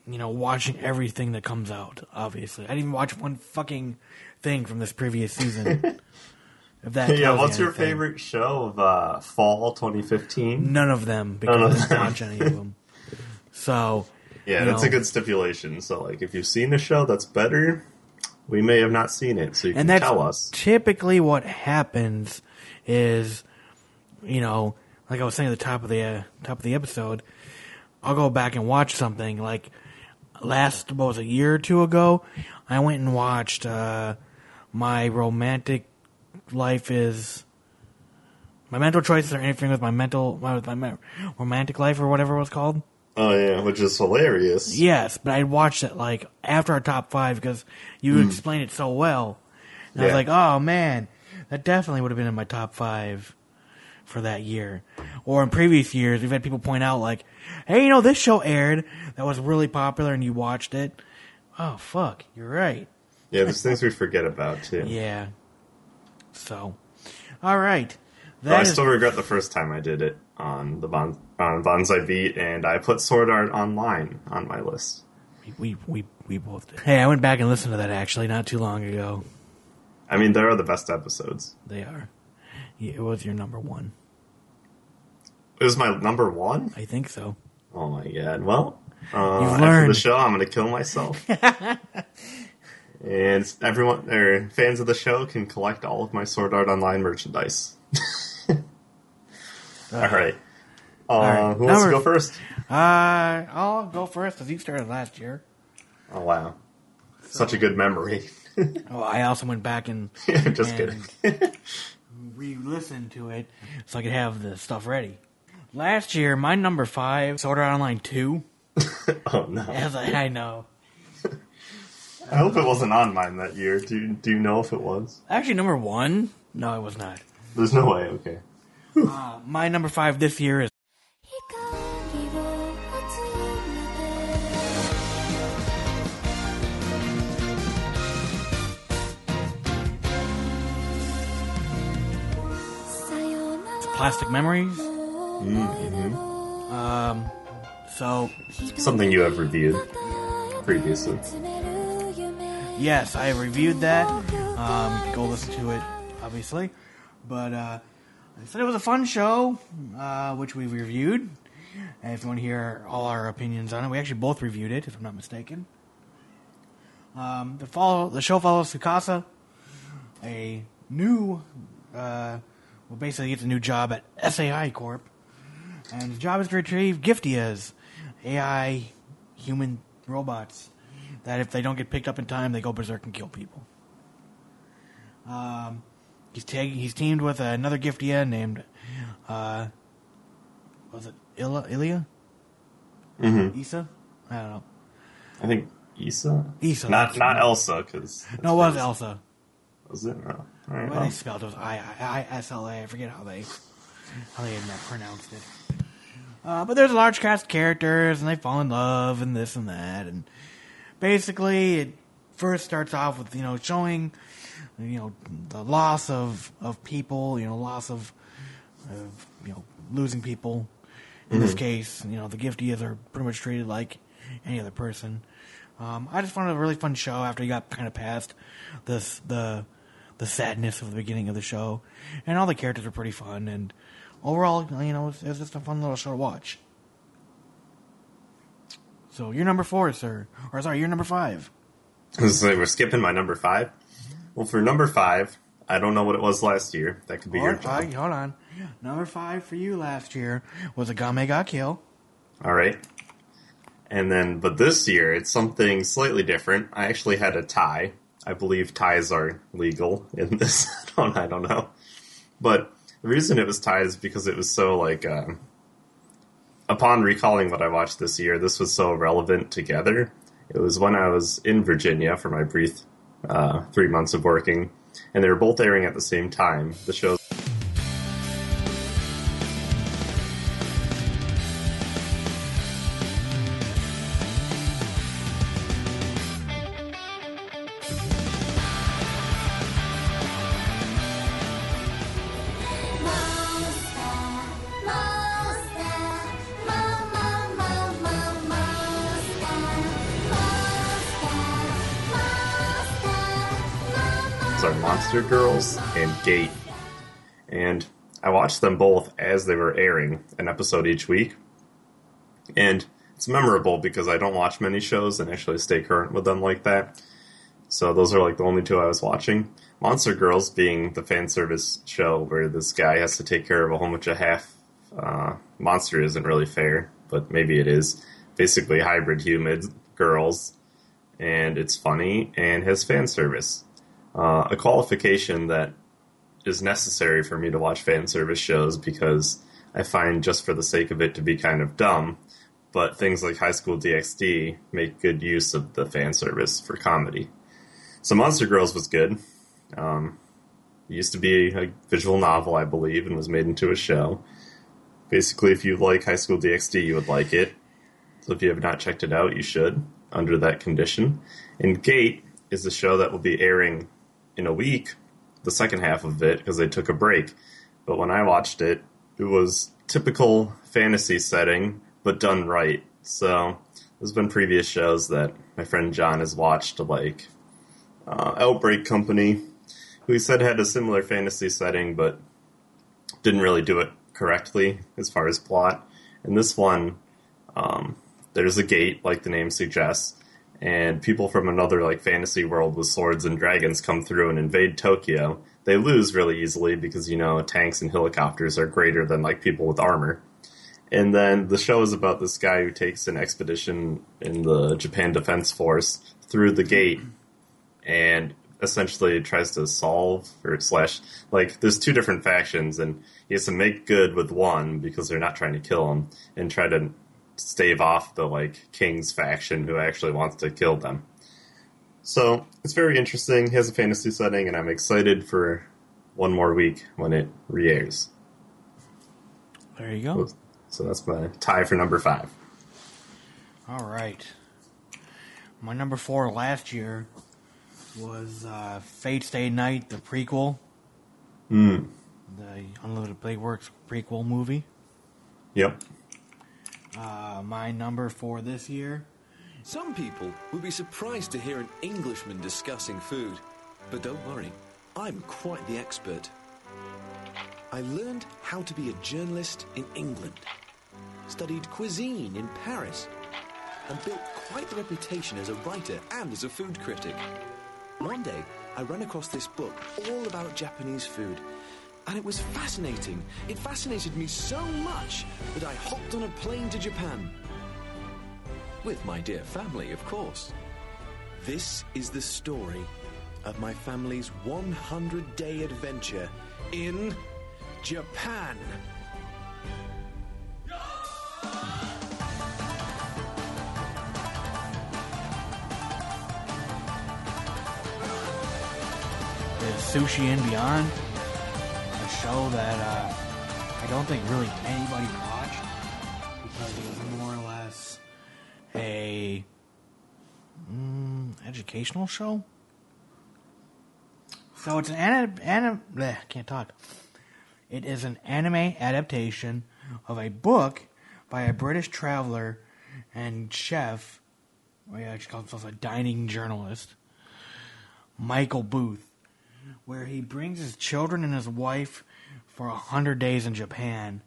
you know watching everything that comes out, obviously. I didn't even watch one fucking thing from this previous season. if that Yeah, what's your favorite show of uh, fall 2015? None of them because None of I didn't them. watch any of them. So Yeah, that's know, a good stipulation. So, like, if you've seen a show that's better, we may have not seen it, so you and can tell us. typically what happens is you know like i was saying at the top of the uh, top of the episode i'll go back and watch something like last what was it, a year or two ago i went and watched uh my romantic life is my mental choices are interfering with my mental my, with my romantic life or whatever it was called Oh yeah, which is hilarious. Yes, but I watched it like after our top five because you mm. explained it so well. And I was. Like, oh man, that definitely would have been in my top five for that year. Or in previous years, we've had people point out like, hey, you know, this show aired that was really popular and you watched it. Oh fuck, you're right. Yeah, there's things we forget about too. Yeah. So, all right. But I That is still regret the first time I did it on the bon- on Bonsai Beat, and I put Sword Art Online on my list. we we we both did. Hey, I went back and listened to that actually not too long ago. I mean, there are the best episodes. They are. It was your number one. It was my number one. I think so. Oh my god! Well, uh, You've after the show, I'm going to kill myself. and everyone, or fans of the show, can collect all of my Sword Art Online merchandise. all right. Uh, right. Who wants to go first? Uh, I'll go first because you started last year. Oh wow, such a good memory. Oh, I also went back and Just and kidding. re-listened to it so I could have the stuff ready. Last year, my number five, Sword Art Online two. oh no! As I, I know, I hope it wasn't on mine that year. Do you, Do you know if it was? actually number one. No, it was not. There's no way. Okay. Uh, my number five this year is. Plastic Memories. Mm-hmm. Um, so something you have reviewed previously. Yes, I reviewed that. Um, go listen to it, obviously. But uh, I said it was a fun show, uh, which we reviewed. And if you want to hear all our opinions on it, we actually both reviewed it, if I'm not mistaken. Um, the follow the show follows Tsukasa, a new, uh, well, basically gets a new job at SAI Corp, and his job is to retrieve Giftias, AI human robots that if they don't get picked up in time, they go berserk and kill people. Um, he's tag- he's teamed with another Giftia named, uh, was it Illa Ilya? Mm-hmm. Isa? I don't know. I think Issa. Isa. Not not Elsa, because No, it was Elsa. Was it? No. All right, Well, they spelled it was I I I S L A. I forget how they how they pronounced it. Uh, but there's a large cast of characters, and they fall in love, and this and that, and basically it first starts off with you know showing you know the loss of of people, you know loss of of you know losing people. In this case, you know the Giftias are pretty much treated like any other person. Um, I just found it a really fun show after you got kind of past this the the sadness of the beginning of the show, and all the characters are pretty fun. And overall, you know, it's, it's just a fun little show to watch. So you're number four, sir, or sorry, you're number five. So we're skipping my number five. Well, for number five, I don't know what it was last year. That could be your job. hold hold on, number five for you last year was Akame ga Kill. All right. And then, but this year, it's something slightly different. I actually had a tie. I believe ties are legal in this. I don't, I don't know. But the reason it was tied is because it was so like, um, upon recalling what I watched this year, this was so relevant together. It was when I was in Virginia for my brief uh, three months of working, and they were both airing at the same time. The shows. Girls and Gate. And I watched them both as they were airing, an episode each week. And it's memorable because I don't watch many shows and actually stay current with them like that. So those are like the only two I was watching. Monster Girls being the fan service show where this guy has to take care of a whole bunch of half uh, monster isn't really fair, but maybe it is. Basically hybrid humid girls, and it's funny and has fan service. Uh, a qualification that is necessary for me to watch fan service shows because I find just for the sake of it to be kind of dumb, but things like High School DxD make good use of the fan service for comedy. So Monster Girls was good. Um, it used to be a visual novel, I believe, and was made into a show. Basically, if you like High School DxD, you would like it. So if you have not checked it out, you should, under that condition. And Gate is a show that will be airing in a week, the second half of it, because they took a break. But when I watched it, it was typical fantasy setting, but done right. So there's been previous shows that my friend John has watched, like uh, Outbreak Company, who he said had a similar fantasy setting, but didn't really do it correctly as far as plot. And this one, um, there's a gate, like the name suggests, and people from another like fantasy world with swords and dragons come through and invade Tokyo. They lose really easily because you know tanks and helicopters are greater than like people with armor. And then the show is about this guy who takes an expedition in the Japan Defense Force through the gate and essentially tries to solve or slash like there's two different factions and he has to make good with one because they're not trying to kill him and try to stave off the like king's faction who actually wants to kill them. So it's very interesting. He has a fantasy setting and I'm excited for one more week when it re-airs. There you go. So that's my tie for number five. All right. My number four last year was uh, Fate Stay Night, the prequel, Mm. the Unlimited Blade Works prequel movie. Yep. Uh, my number four this year, Some people would be surprised to hear an Englishman discussing food. But don't worry, I'm quite the expert. I learned how to be a journalist in England, studied cuisine in Paris, and built quite the reputation as a writer and as a food critic. One day, I ran across this book all about Japanese food, and it was fascinating. It fascinated me so much that I hopped on a plane to Japan. With my dear family, of course. This is the story of my family's 100 day adventure in Japan. Sushi and Beyond, show that uh, I don't think really anybody watched because it was more or less a mm, educational show. So it's an anim, anim bleh, can't talk. It is an anime adaptation of a book by a British traveler and chef. Well, he actually calls himself a dining journalist, Michael Booth where he brings his children and his wife for a hundred days in Japan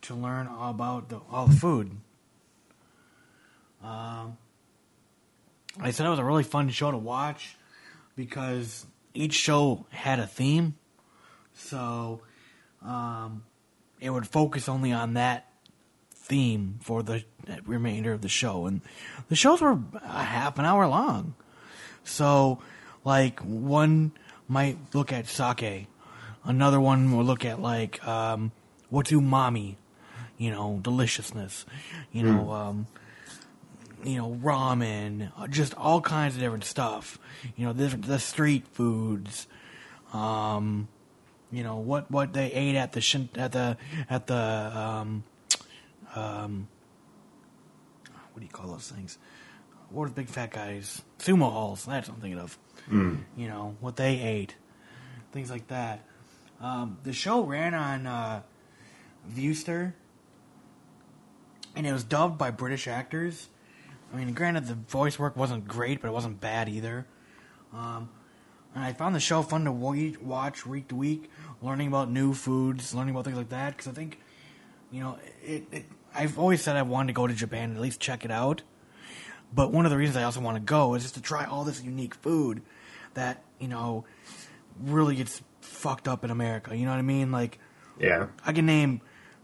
to learn all about the, all the food. Um, I said it was a really fun show to watch because each show had a theme, so um, it would focus only on that theme for the remainder of the show, and the shows were a half an hour long. So, like one might look at sake, another one will look at like um, what's umami, you know, deliciousness, you know, um, you know, ramen, uh, just all kinds of different stuff. You know, the, the street foods, um, you know what what they ate at the shin, at the at the um, um, what do you call those things? What are the big fat guys? Sumo halls. That's what I'm thinking of. You know what they ate, things like that. Um, the show ran on uh, Viewster, and it was dubbed by British actors. I mean, granted, the voice work wasn't great, but it wasn't bad either. Um, and I found the show fun to watch week to week, learning about new foods, learning about things like that. Because I think, you know, it, it. I've always said I wanted to go to Japan and at least check it out. But one of the reasons I also want to go is just to try all this unique food that you know really gets fucked up in America. You know what I mean? Like Yeah. I can name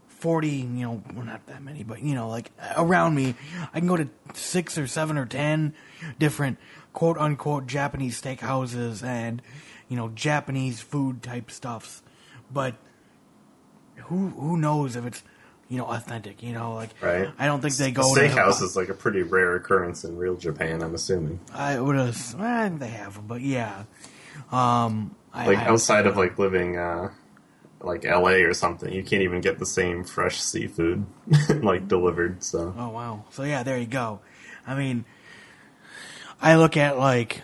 forty, you know, well not that many, but you know, like around me, I can go to six or seven or ten different quote unquote Japanese steakhouses and you know Japanese food type stuffs, but who who knows if it's you know authentic? You know, like Right. I don't think they go to steakhouse is like a pretty rare occurrence in real Japan, I'm assuming. I would have. Well, they have them, but yeah. Um, I, Like I- outside of like living uh like LA or something, you can't even get the same fresh seafood like delivered, so Oh wow. So yeah, there you go. I mean, I look at like,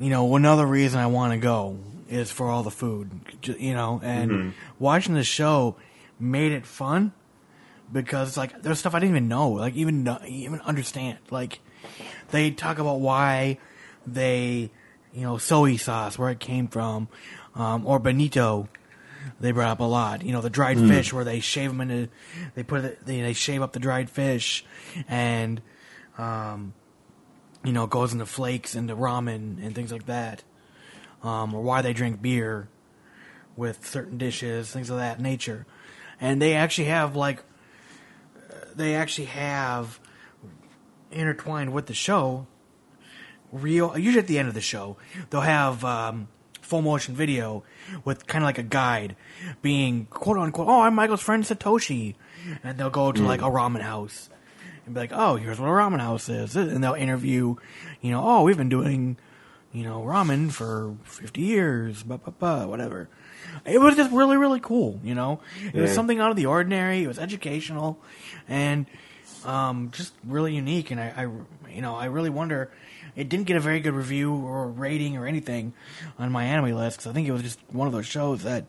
you know, another reason I want to go is for all the food, you know, and watching the show made it fun because like there's stuff I didn't even know, like even even understand. Like they talk about why they, you know, soy sauce, where it came from, um, or bonito. They brought up a lot. You know, the dried fish where they shave them into, they put it, they, they shave up the dried fish, and, um, you know, it goes into flakes into ramen and things like that. Um, or why they drink beer with certain dishes, things of that nature. And they actually have like they actually have intertwined with the show real usually at the end of the show they'll have um, full motion video with kind of like a guide being quote unquote oh i'm michael's friend satoshi. And they'll go to like a ramen house and be like oh here's what a ramen house is. And they'll interview you know oh we've been doing you know ramen for 50 years blah, blah, blah, whatever. It was just really really cool you know? It was something out of the ordinary it was educational and um, just really unique and I, I you know i really wonder it didn't get a very good review or rating or anything on MyAnimeList because i think it was just one of those shows that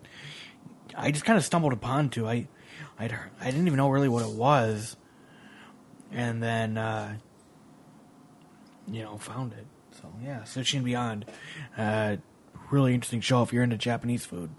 i just kind of stumbled upon to i I'd, i didn't even know really what it was and then uh, you know found it so yeah sushi and beyond uh, really interesting show if you're into japanese food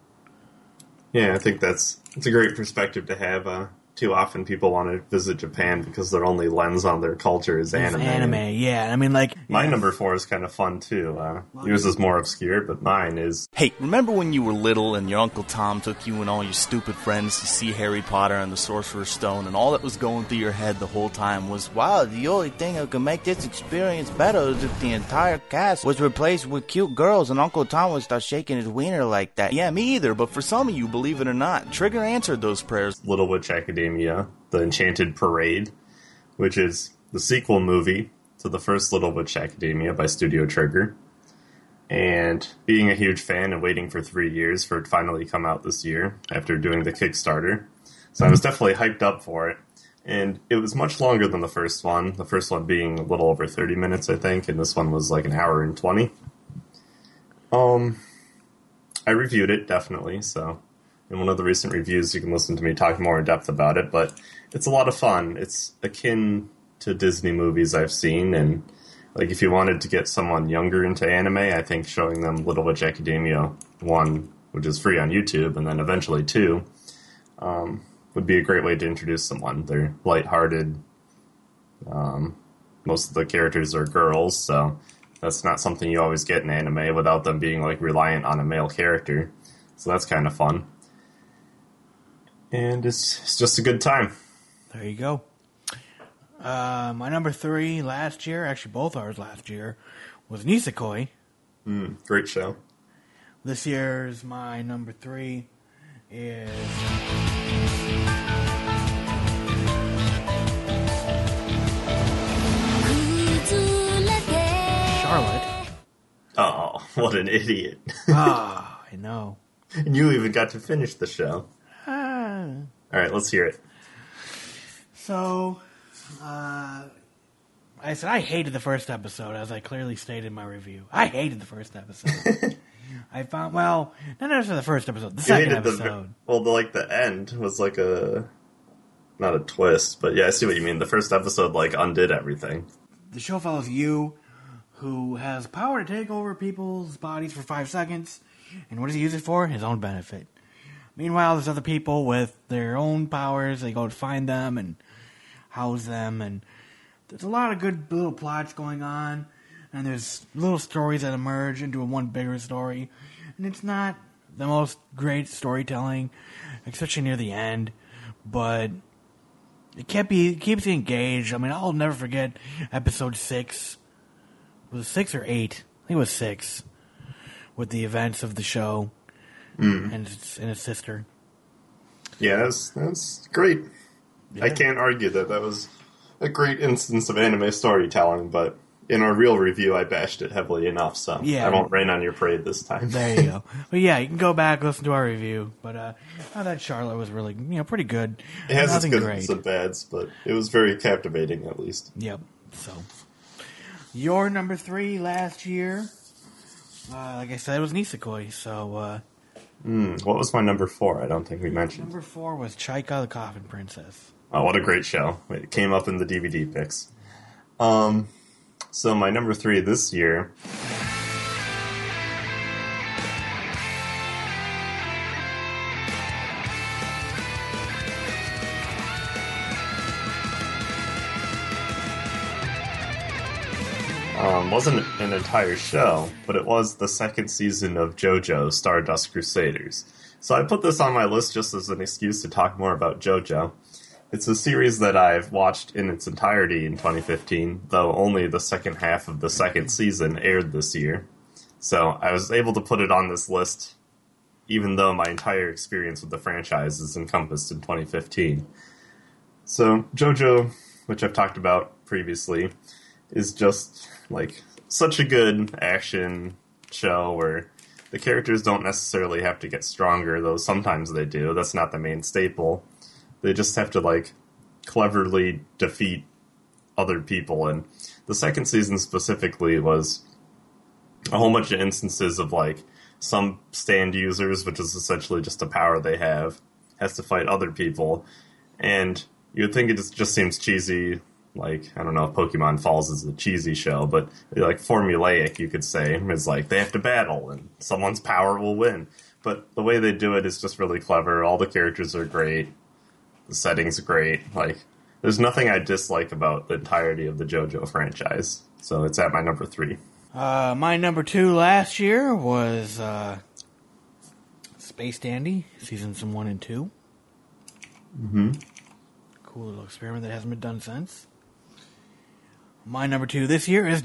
Yeah, I think that's it's a great perspective to have. Uh, too often people want to visit Japan because their only lens on their culture is It's anime. anime yeah i mean like My number four is kind of fun too. Uh, yours is more obscure, but mine is Hey, remember when you were little and your Uncle Tom took you and all your stupid friends to see Harry Potter and the Sorcerer's Stone, and all that was going through your head the whole time was, wow, the only thing that could make this experience better is if the entire cast was replaced with cute girls and Uncle Tom would start shaking his wiener like that. Yeah, me either, but for some of you, believe it or not, Trigger answered those prayers. Little Witch Academia, The Enchanted Parade, which is the sequel movie to the first Little Witch Academia by Studio Trigger. And being a huge fan and waiting for three years for it finally come out this year after doing the Kickstarter. So I was definitely hyped up for it. And it was much longer than the first one, the first one being a little over 30 minutes, I think, and this one was like an hour and 20. Um, I reviewed it, definitely, so in one of the recent reviews, you can listen to me talk more in depth about it. But it's a lot of fun. It's akin to Disney movies I've seen, and like if you wanted to get someone younger into anime, I think showing them Little Witch Academia one, which is free on YouTube, and then eventually two, um, would be a great way to introduce someone. They're lighthearted. Um, most of the characters are girls, so that's not something you always get in anime without them being like reliant on a male character. So that's kind of fun and it's, it's just a good time. There you go. Uh, my number three last year, actually both ours last year, was Nisekoi. Great show. This year's my number three is Charlotte. Oh, what an idiot! ah, I know. and you even got to finish the show. Ah. All right, let's hear it. So, uh, I said I hated the first episode, as I clearly stated in my review. I hated the first episode. I found well, not necessarily the first episode, the You second hated the episode. well, the, like the end was like a not a twist, but yeah, I see what Yuu mean. The first episode like undid everything. the show follows you, who has power to take over people's bodies for five seconds. And what does he use it for? His own benefit. Meanwhile, there's other people with their own powers. They go to find them and house them. And there's a lot of good little plots going on. And there's little stories that emerge into a one bigger story. And it's not the most great storytelling, especially near the end. But it kept you it keeps you engaged. I mean, I'll never forget episode six. Was it six or eight? I think it was six. With the events of the show mm-hmm. and its and its sister. Yeah, that's that's great. I can't argue that that was a great instance of anime storytelling, but in our real review, I bashed it heavily enough, so Yeah. I won't rain on your parade this time. There you go. but yeah, you can go back listen to our review. But uh, I thought Charlotte was really you know pretty good. It has its Nothing goods great. and bads, but it was very captivating at least. Yep. So your number three last year, uh, like I said, it was Nisekoi. So uh, Hmm, what was my number four? I don't think we mentioned. number four was Chaika the Coffin Princess. Oh, what a great show! It came up in the DVD picks. Um, so my number three this year. Um, wasn't an entire show, but it was the second season of JoJo Stardust Crusaders. So I put this on my list just as an excuse to talk more about JoJo. It's a series that I've watched in its entirety in 2015, though only the second half of the second season aired this year. So I was able to put it on this list, even though my entire experience with the franchise is encompassed in 2015. So JoJo, which I've talked about previously, is just like such a good action show where the characters don't necessarily have to get stronger, though sometimes they do. That's not the main staple. They just have to like cleverly defeat other people. And the second season specifically was a whole bunch of instances of like some stand users, which is essentially just a power they have, has to fight other people. And you would think it just, seems cheesy. Like, I don't know if Pokemon Falls is a cheesy show, but like formulaic, you could say, is like they have to battle and someone's power will win. But the way they do it is just really clever. All the characters are great. The setting's great. Like, there's nothing I dislike about the entirety of the JoJo franchise. So it's at my number three. Uh, my number two last year was uh, Space Dandy, seasons one and 2 Mm-hmm. Cool little experiment that hasn't been done since. My number two this year is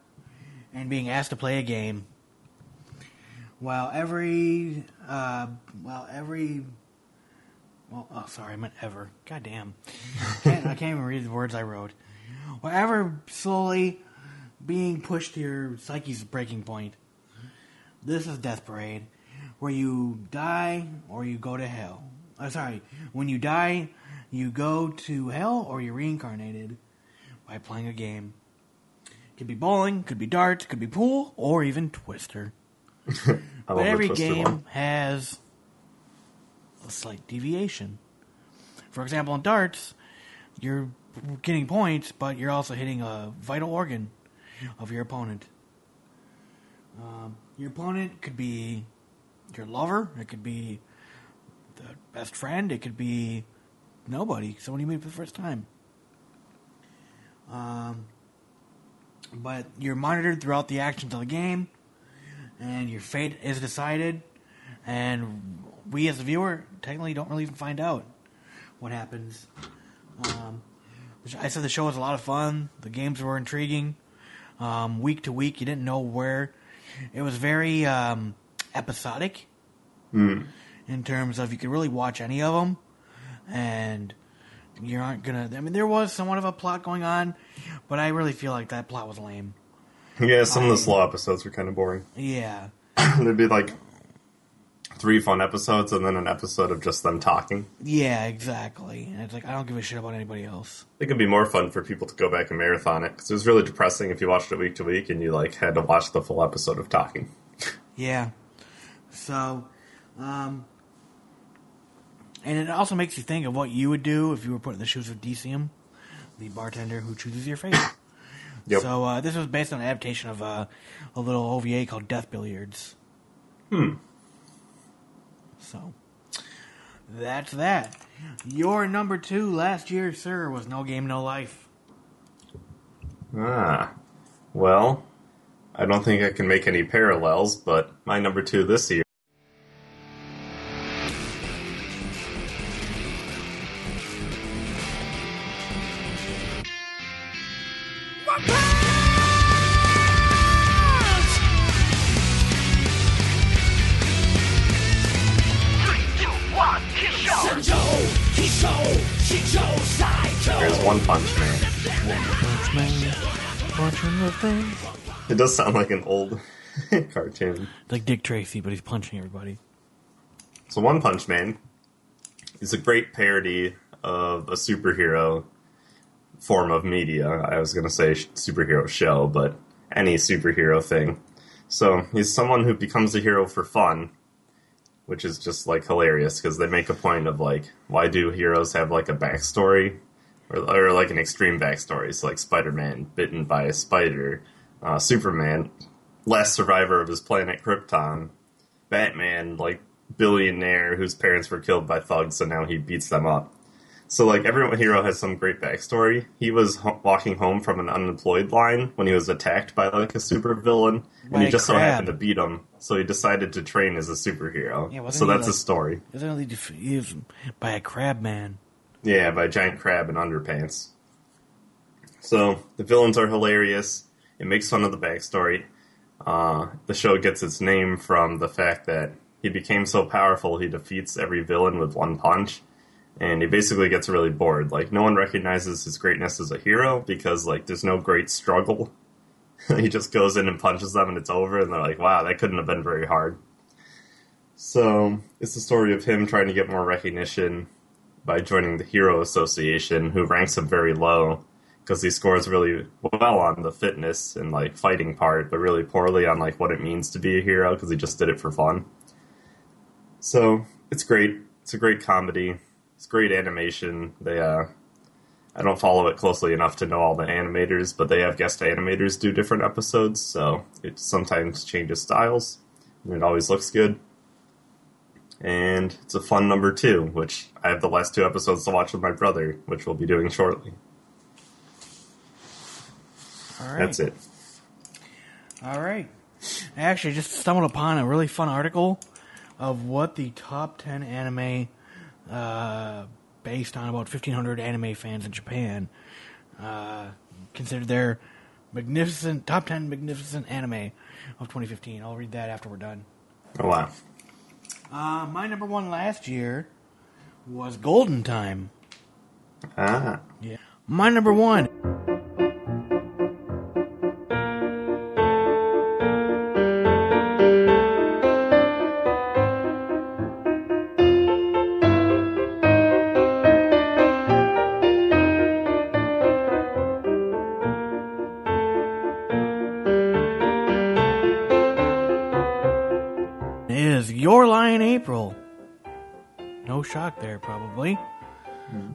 and being asked to play a game. While every, uh, well, every, well, oh, sorry, I meant ever. God damn. Can't, I can't even read the words I wrote. While ever slowly being pushed to your psyche's breaking point. This is Death Parade, where you die or you go to hell. Uh, sorry, when you die, you go to hell or you're reincarnated by playing a game. Could be bowling, could be darts, could be pool, or even Twister. But every Twister game one. has a slight deviation. For example, in darts, you're getting points, but you're also hitting a vital organ of your opponent. Um, your opponent could be your lover, it could be the best friend, it could be nobody, someone you meet for the first time. Um, but you're monitored throughout the actions of the game, and your fate is decided, and we as the viewer technically don't really even find out what happens. Um, which I said the show was a lot of fun. The games were intriguing. Um, week to week, you didn't know where. It was very um, episodic in terms of you could really watch any of them, and you aren't gonna. I mean, there was somewhat of a plot going on, but I really feel like that plot was lame. Yeah, some of the slow episodes were kind of boring. Yeah, There'd be like three fun episodes and then an episode of just them talking. yeah, exactly. And it's like I don't give a shit about anybody else. It could be more fun for people to go back and marathon it because it was really depressing if you watched it week to week and you like had to watch the full episode of talking. Yeah. So, um, and it also makes you think of what you would do if you were put in the shoes of Decim, the bartender who chooses your fate. Yep. So uh, this was based on an adaptation of uh, a little OVA called Death Billiards. Hmm. So that's that. Your number two last year, sir, was No Game No Life. Ah. Well, I don't think I can make any parallels, but my number two this year. Does sound like an old cartoon. Like Dick Tracy, but he's punching everybody. So One Punch Man is a great parody of a superhero form of media. I was going to say superhero show, but any superhero thing. So he's someone who becomes a hero for fun, which is just like hilarious because they make a point of like, why do heroes have like a backstory or, or like an extreme backstory? So like Spider-Man bitten by a spider, uh, Superman, last survivor of his planet Krypton, Batman like billionaire whose parents were killed by thugs, so now he beats them up. So like every hero has some great backstory. He was ho- walking home from an unemployed line when he was attacked by like a super villain, and he a just so happened to beat him. So he decided to train as a superhero. Yeah, so that's like- his story. Isn't only defeated by a crab man. Yeah, by a giant crab in underpants. So the villains are hilarious. It makes fun of the backstory. Uh, the show gets its name from the fact that he became so powerful he defeats every villain with one punch, and he basically gets really bored. Like no one recognizes his greatness as a hero because like there's no great struggle. he just goes in and punches them and it's over, and they're like, "Wow, that couldn't have been very hard." So it's the story of him trying to get more recognition by joining the Hero Association, who ranks him very low because he scores really well on the fitness and like fighting part, but really poorly on like what it means to be a hero because he just did it for fun. So it's great. It's a great comedy. It's great animation. They uh, I don't follow it closely enough to know all the animators, but they have guest animators do different episodes, so it sometimes changes styles, and it always looks good and it's a fun number two, which I have the last two episodes to watch with my brother, which we'll be doing shortly. All right. That's it. All right. I actually just stumbled upon a really fun article of what the top 10 anime, uh, based on about 1,500 anime fans in Japan, uh, considered their magnificent, top 10 magnificent anime of 2015. I'll read that after we're done. Oh wow! Uh, my number one last year was Golden Time. Ah, Yeah. My number one. Shock there, probably.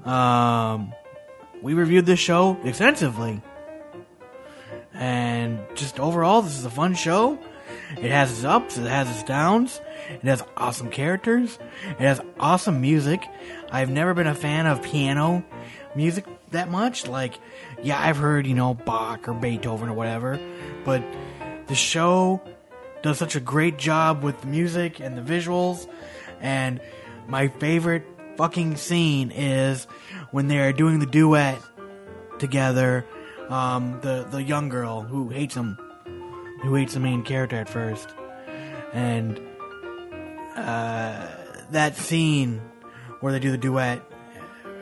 Um, we reviewed this show extensively. And just overall, this is a fun show. It has its ups, it has its downs. It has awesome characters. It has awesome music. I've never been a fan of piano music that much. Like, yeah, I've heard, you know, Bach or Beethoven or whatever. But the show does such a great job with the music and the visuals. And my favorite fucking scene is when they're doing the duet together. Um, the the young girl who hates him, who hates the main character at first, and uh, that scene where they do the duet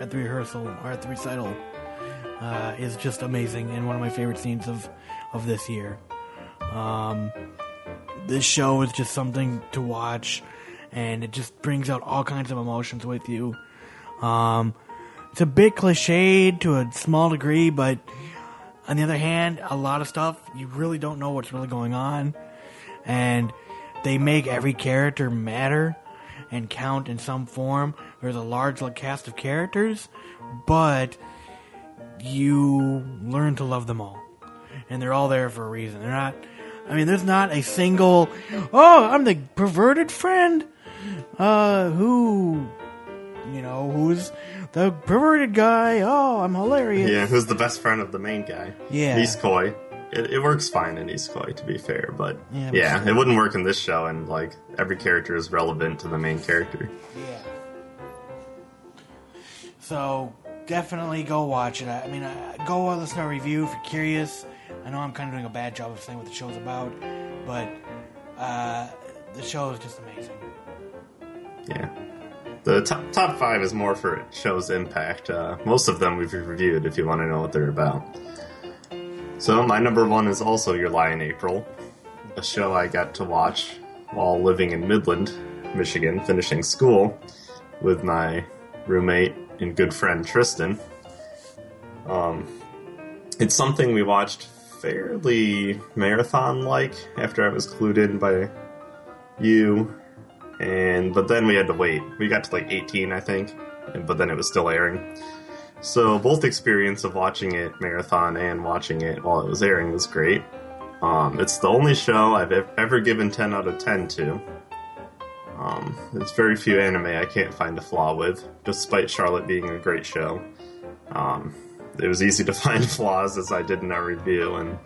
at the rehearsal or at the recital uh, is just amazing and one of my favorite scenes of of this year. Um, this show is just something to watch, and it just brings out all kinds of emotions with you. Um, it's a bit cliched to a small degree, but on the other hand, a lot of stuff you really don't know what's really going on, and they make every character matter and count in some form. There's a large cast of characters, but you learn to love them all, and they're all there for a reason. They're not. I mean, there's not a single. Oh, I'm the perverted friend. Uh, who, you know, who's the perverted guy? Oh, I'm hilarious. yeah. Who's the best friend of the main guy? Yeah. Nisekoi. It, it works fine in Nisekoi, to be fair, but Yeah, yeah, it wouldn't work in this show. And like every character is relevant to the main character. Yeah. So definitely go watch it. I I mean, uh, go listen to a review if you're curious. I know I'm kind of doing a bad job of saying what the show's about, but uh, the show is just amazing. Yeah. The top, top five is more for show's impact. Uh, most of them we've reviewed if you want to know what they're about. So, my number one is also Your Lie in April, a show I got to watch while living in Midland, Michigan, finishing school with my roommate and good friend Tristan. Um, it's something we watched fairly marathon like after I was clued in by you and but then we had to wait. We got to like 18, I think, but then it was still airing. So both experience of watching it marathon and watching it while it was airing was great. Um, it's the only show I've ever given 10 out of 10 to. Um, there's very few anime I can't find a flaw with, despite Charlotte being a great show. Um, it was easy to find flaws as I did in our review, and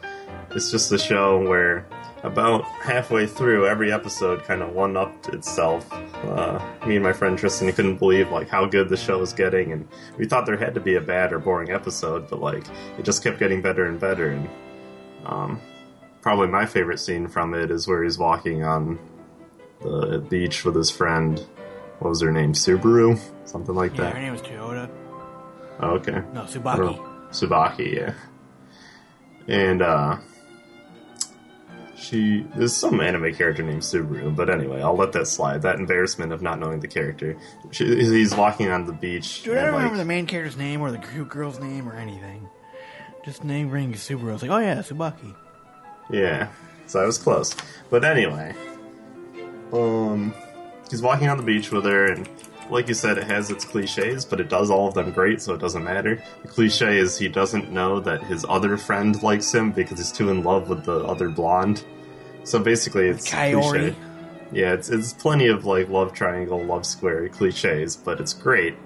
it's just a show where about halfway through every episode kind of one upped itself. Uh, me and my friend Tristan couldn't believe like how good the show was getting, and we thought there had to be a bad or boring episode, but like it just kept getting better and better. And um, probably my favorite scene from it is where he's walking on the beach with his friend. What was her name? Subaru, something like Yeah, that. her name was Toyota. Oh, okay. No, Tsubaki. Tsubaki, yeah. And uh she there's some anime character named Subaru, but anyway, I'll let that slide. That embarrassment of not knowing the character. She, he's walking on the beach. Dude, I don't like, remember the main character's name or the cute girl's name or anything. Just name ring Subaru. I was like, oh yeah, Tsubaki. Yeah, so I was close. But anyway, um, he's walking on the beach with her, and like you said, it has its cliches, but it does all of them great, so it doesn't matter. The cliche is he doesn't know that his other friend likes him because he's too in love with the other blonde. So basically, it's Coyote. cliche. Yeah, it's it's plenty of like love triangle, love square cliches, but it's great.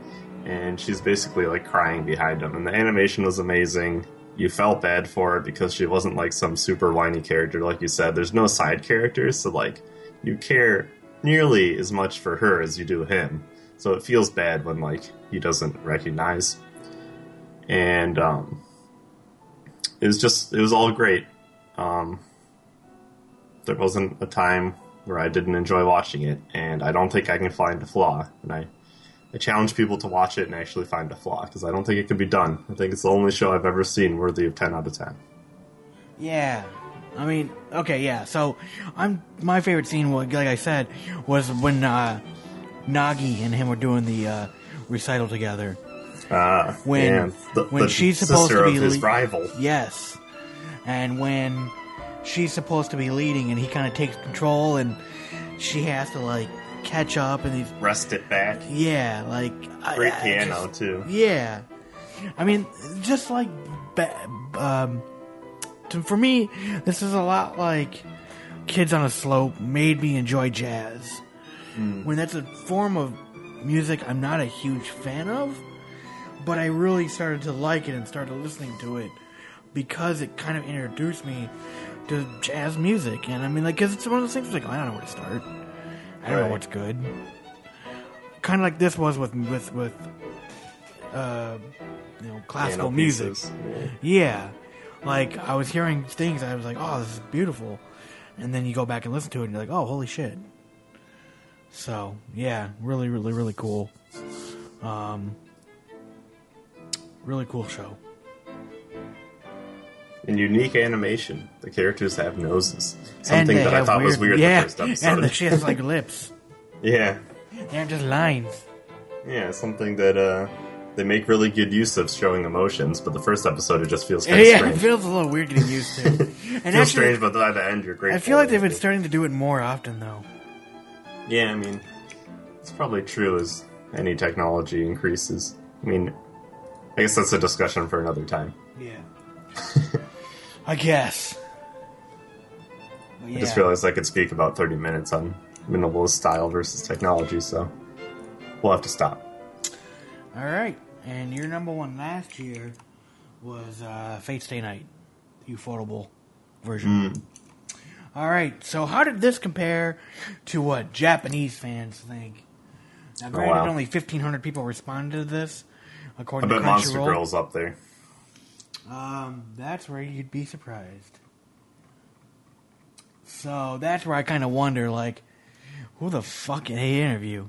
And she's basically like crying behind him, and the animation was amazing. You felt bad for her because she wasn't like some super whiny character, like you said. There's no side characters, so like you care nearly as much for her as you do him. So it feels bad when like he doesn't recognize. And um, it was just it was all great. Um, there wasn't a time where I didn't enjoy watching it, and I don't think I can find a flaw. And I, I challenge people to watch it and actually find a flaw because I don't think it can be done. I think it's the only show I've ever seen worthy of ten out of ten. Yeah. I mean, okay, yeah. So, I'm my favorite scene, like I said, was when uh, Nagi and him were doing the uh, recital together. Ah, When yeah, the, when the she's supposed to be his le- rival. Yes, and when she's supposed to be leading, and he kind of takes control, and she has to like catch up, and he's Rest it back. yeah, like Great I piano just- too. Yeah, I mean, just like um, to, for me, this is a lot like Kids on a Slope made me enjoy jazz. When that's a form of music I'm not a huge fan of, but I really started to like it and started listening to it because it kind of introduced me to jazz music. And I mean, like, because it's one of those things like I don't know where to start. I don't know what's good. Kind of like this was with with with uh, you know classical music. pieces. Yeah. Like I was hearing things I was like, "Oh, this is beautiful." And then you go back and listen to it and you're like, "Oh, holy shit." So, yeah, really really really cool. Um really cool show. And unique animation. The characters have noses. Something that I thought was weird yeah, the first episode. And the, she has like lips. yeah. They aren't just lines. Yeah, something that uh they make really good use of showing emotions, but the first episode it just feels Yeah, kind of it strange. feels a little weird getting used to. And feels actually, strange, but by the end you're great. I feel like they've been starting to do it more often though. Yeah, I mean, it's probably true as any technology increases. I mean, I guess that's a discussion for another time. Yeah. I guess. But I just realized I could speak about 30 minutes on minimalist style versus technology, so we'll have to stop. All right, and your number one last year was uh, Fate Stay Night, the affordable version. All right, so how did this compare to what Japanese fans think? Now, granted, wow. only fifteen hundred people responded to this, I according bet to Monster. Girl's up there. Um, that's where you'd be surprised. So that's where I kind of wonder, like, who the fuck did they interview?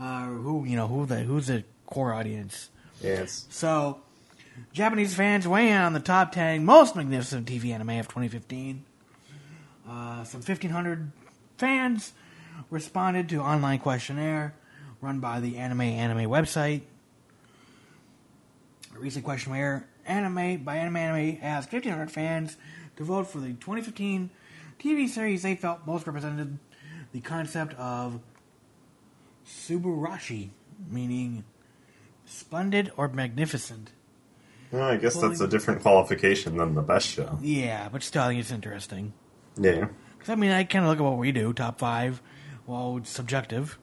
uh, who you know who the who's the core audience. Yes. So, Japanese fans weigh in on the top 10 most magnificent TV anime of 2015. Uh, some 1,500 fans responded to online questionnaire run by the Anime Anime website. A recent questionnaire anime by Anime Anime asked 1,500 fans to vote for the 2015 TV series they felt most represented the concept of Subarashi, meaning splendid or magnificent. Well, I guess that's a different qualification than the best show. Yeah, but still, I think it's interesting. Yeah. Because, I mean, I kind of look at what we do, top five. Well, it's subjective.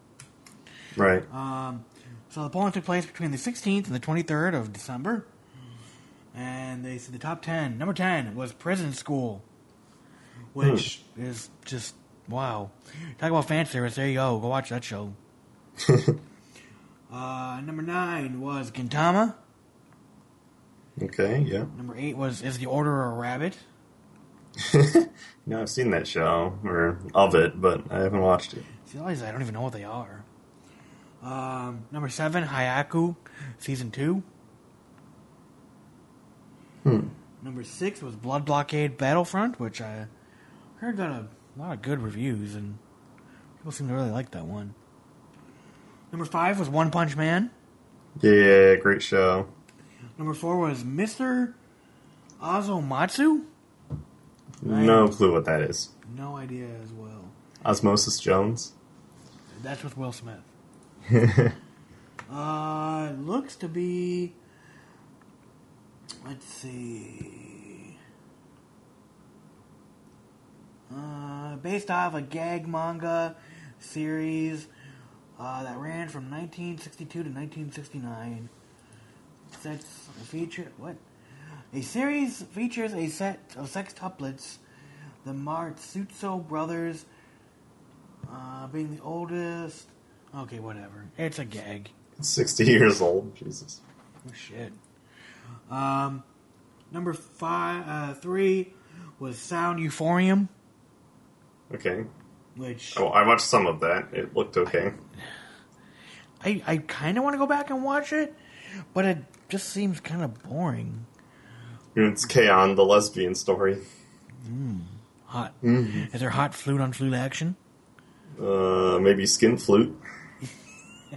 Right. Um, so the polling took place between the 16th and the 23rd of December. And they said the top 10. Number 10 was Prison School, which is just, wow. Talk about fan service. There you go. Go watch that show. uh, number 9 was Gintama. Okay. Yeah. Number 8 was Is the Order a Rabbit? No, I've seen that show or of it, but I haven't watched it. See, these, I don't even know what they are. Um, number seven, Haikyu, season two. Hmm. Number six was Blood Blockade Battlefront, which I heard got a lot of good reviews, and people seem to really like that one. Number five was One Punch Man. Yeah, great show. Number four was Mr. Osomatsu. No clue what that is. No idea as well. Osmosis Jones. That's with Will Smith. Uh, looks to be. Let's see. Uh, based off a gag manga series uh, that ran from 1962 to 1969. That's a feature. What? A series features a set of sextuplets, the Matsutsu brothers, uh, being the oldest. Okay, whatever. It's a gag. 60 years old. Jesus. Oh shit. Um, number five, uh, three was Sound Euphonium, Okay. which Oh, I watched some of that. It looked okay. I I kind of want to go back and watch it, but it just seems kind of boring. It's K-On, the lesbian story. Hot. Mhm. Is there hot flute on flute action? Uh, maybe Skin Flute.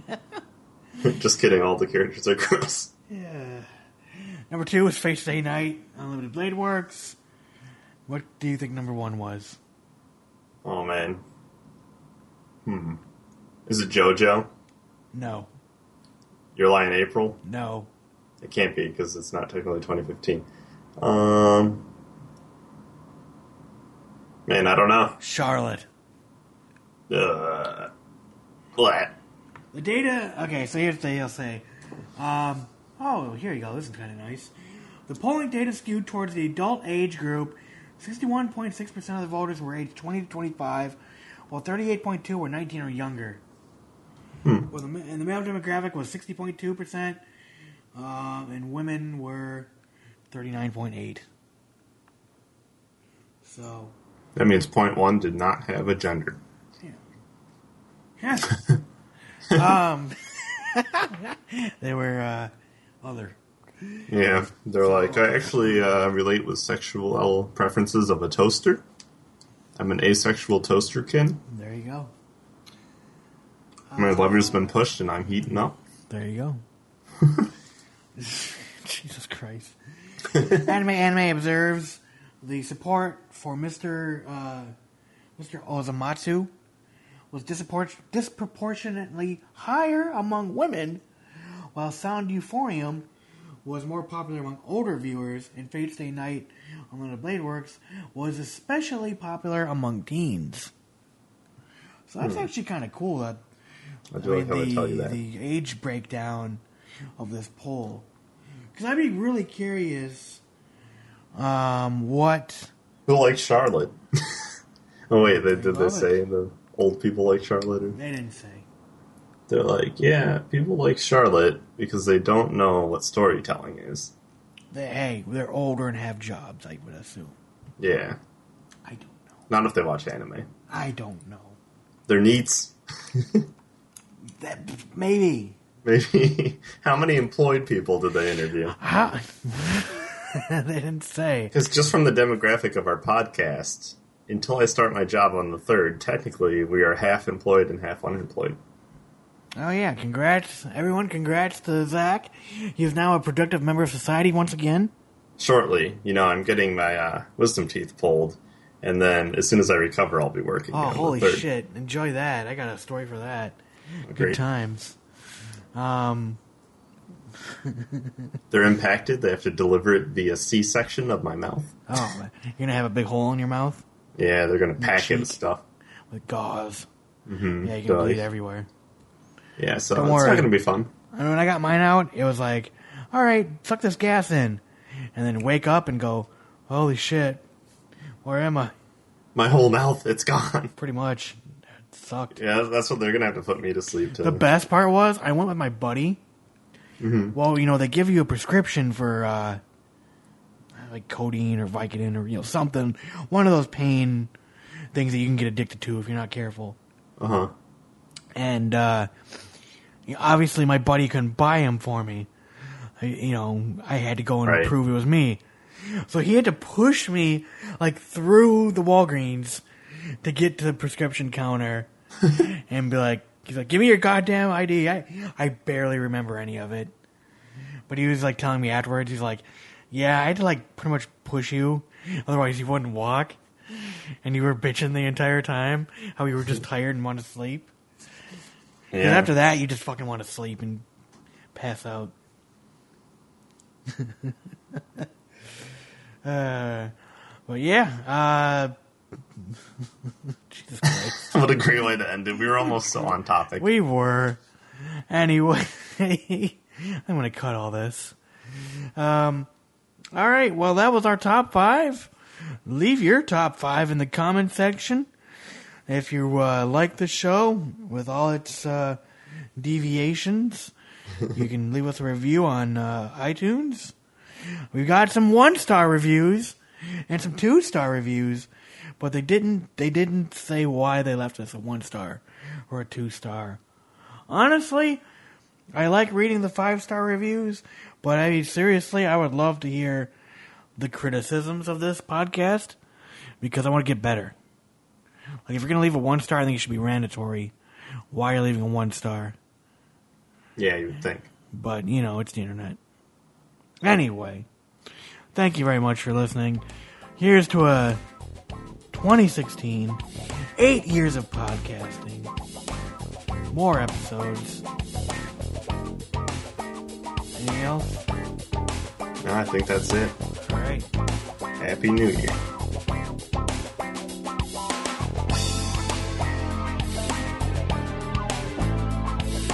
Just kidding, all the characters are gross. Yeah. Number two was Fate Stay Night, Unlimited Blade Works. What do you think number one was? Oh, man. Hmm. Is it JoJo? No. Your Lie in April? No. It can't be, because it's not technically 2015. Um... Man, I don't know. Charlotte. Uh... What? The data. Okay, so here's the I'll say. Um, oh, here you go. This is kind of nice. The polling data skewed towards the adult age group. 61.6% of the voters were aged 20 to 25, while 38.2 were 19 or younger. Hmm. Well, the, and the male demographic was 60.2%, um, and women were 39.8. So, That means point one did not have a gender. Yes. um, they were uh, other. Yeah, they're like, I actually uh, relate with sexual preferences of a toaster. I'm an asexual toaster kin. There you go. My lever's been pushed and I'm heating up. There you go. Jesus Christ. Anime Anime observes the support for Mr. Uh, Mr. Osomatsu was dispropor- disproportionately higher among women, while Sound Euphonium was more popular among older viewers, and Fate Stay Night on the Blade Works was especially popular among teens. So that's Hmm. actually kind of cool that I do like the, tell you that. the age breakdown of this poll. Because I'd be really curious um, what. Who likes Charlotte? oh wait, they, did they love it. say the old people like Charlotte? Or? They didn't say. They're like, yeah, people like Charlotte because they don't know what storytelling is. They, hey, they're older and have jobs, I would assume. Yeah. I don't know. Not if they watch anime. I don't know. They're NEETs. That, maybe. Maybe. How many employed people did they interview? How? they didn't say. Because just from the demographic of our podcast, until I start my job on the third, technically we are half employed and half unemployed. Oh yeah, congrats everyone! Congrats to Zach. He's now a productive member of society once again. Shortly, you know, I'm getting my uh, wisdom teeth pulled, and then as soon as I recover, I'll be working. Oh again on the holy shit! Enjoy that. I got a story for that. Good times. Um, They're impacted. They have to deliver it via C-section of my mouth. oh, you're gonna have a big hole in your mouth Yeah, they're gonna pack it with stuff. with gauze. Mm-hmm. Yeah, you can bleed everywhere. Yeah, so Don't it's worry. not gonna be fun. And when I got mine out, it was like, all right, suck this gas in, and then wake up and go, holy shit, where am I? My whole mouth, it's gone. Pretty much, sucked. Yeah, that's what they're gonna have to put me to sleep to. The best part was I went with my buddy. Mm-hmm. Well, you know they give you a prescription for uh, like codeine or Vicodin or you know something, one of those pain things that you can get addicted to if you're not careful. Uh huh. And uh, you know, obviously my buddy couldn't buy him for me. I, you know I had to go and Right. prove it was me. So he had to push me like through the Walgreens to get to the prescription counter and be like, he's like, give me your goddamn ID. I, I barely remember any of it. But he was like telling me afterwards, he's like, yeah, I had to like pretty much push you. Otherwise you wouldn't walk. And you were bitching the entire time how you were just tired and wanted to sleep. And Yeah. after that, you just fucking want to sleep and pass out. uh, but yeah, uh. what a great way to end it. We were almost so on topic. We were. Anyway, I'm going to cut all this. Um, all right, well, that was our top five. Leave your top five in the comment section. If you uh, like the show with all its uh, deviations, you can leave us a review on uh, iTunes. We've got some one star reviews and some two star reviews, but they didn't they didn't say why they left us a one star or a two star. Honestly, I like reading the five star reviews, but I mean seriously, I would love to hear the criticisms of this podcast because I want to get better. Like if you're gonna leave a one star, I think it should be mandatory. Why you're leaving a one star? Yeah, you would think. But you know, it's the internet. Anyway, thank you very much for listening. Here's to a 2016, eight years of podcasting, more episodes. Anything else? No, I think that's it. All right. Happy New Year.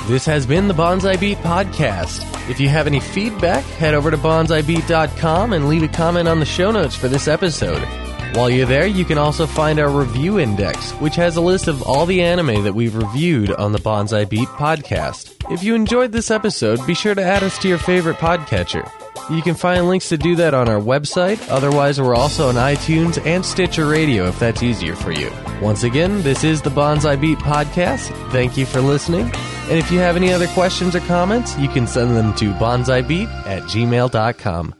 This has been the Bonsai Beat Podcast. If you have any feedback, head over to bonsaibeat.com and leave a comment on the show notes for this episode. While you're there, you can also find our review index, which has a list of all the anime that we've reviewed on the Bonsai Beat podcast. If you enjoyed this episode, be sure to add us to your favorite podcatcher. You can find links to do that on our website. Otherwise, we're also on iTunes and Stitcher Radio if that's easier for you. Once again, this is the Bonsai Beat podcast. Thank you for listening. And if you have any other questions or comments, you can send them to bonsaibeat at gmail.com.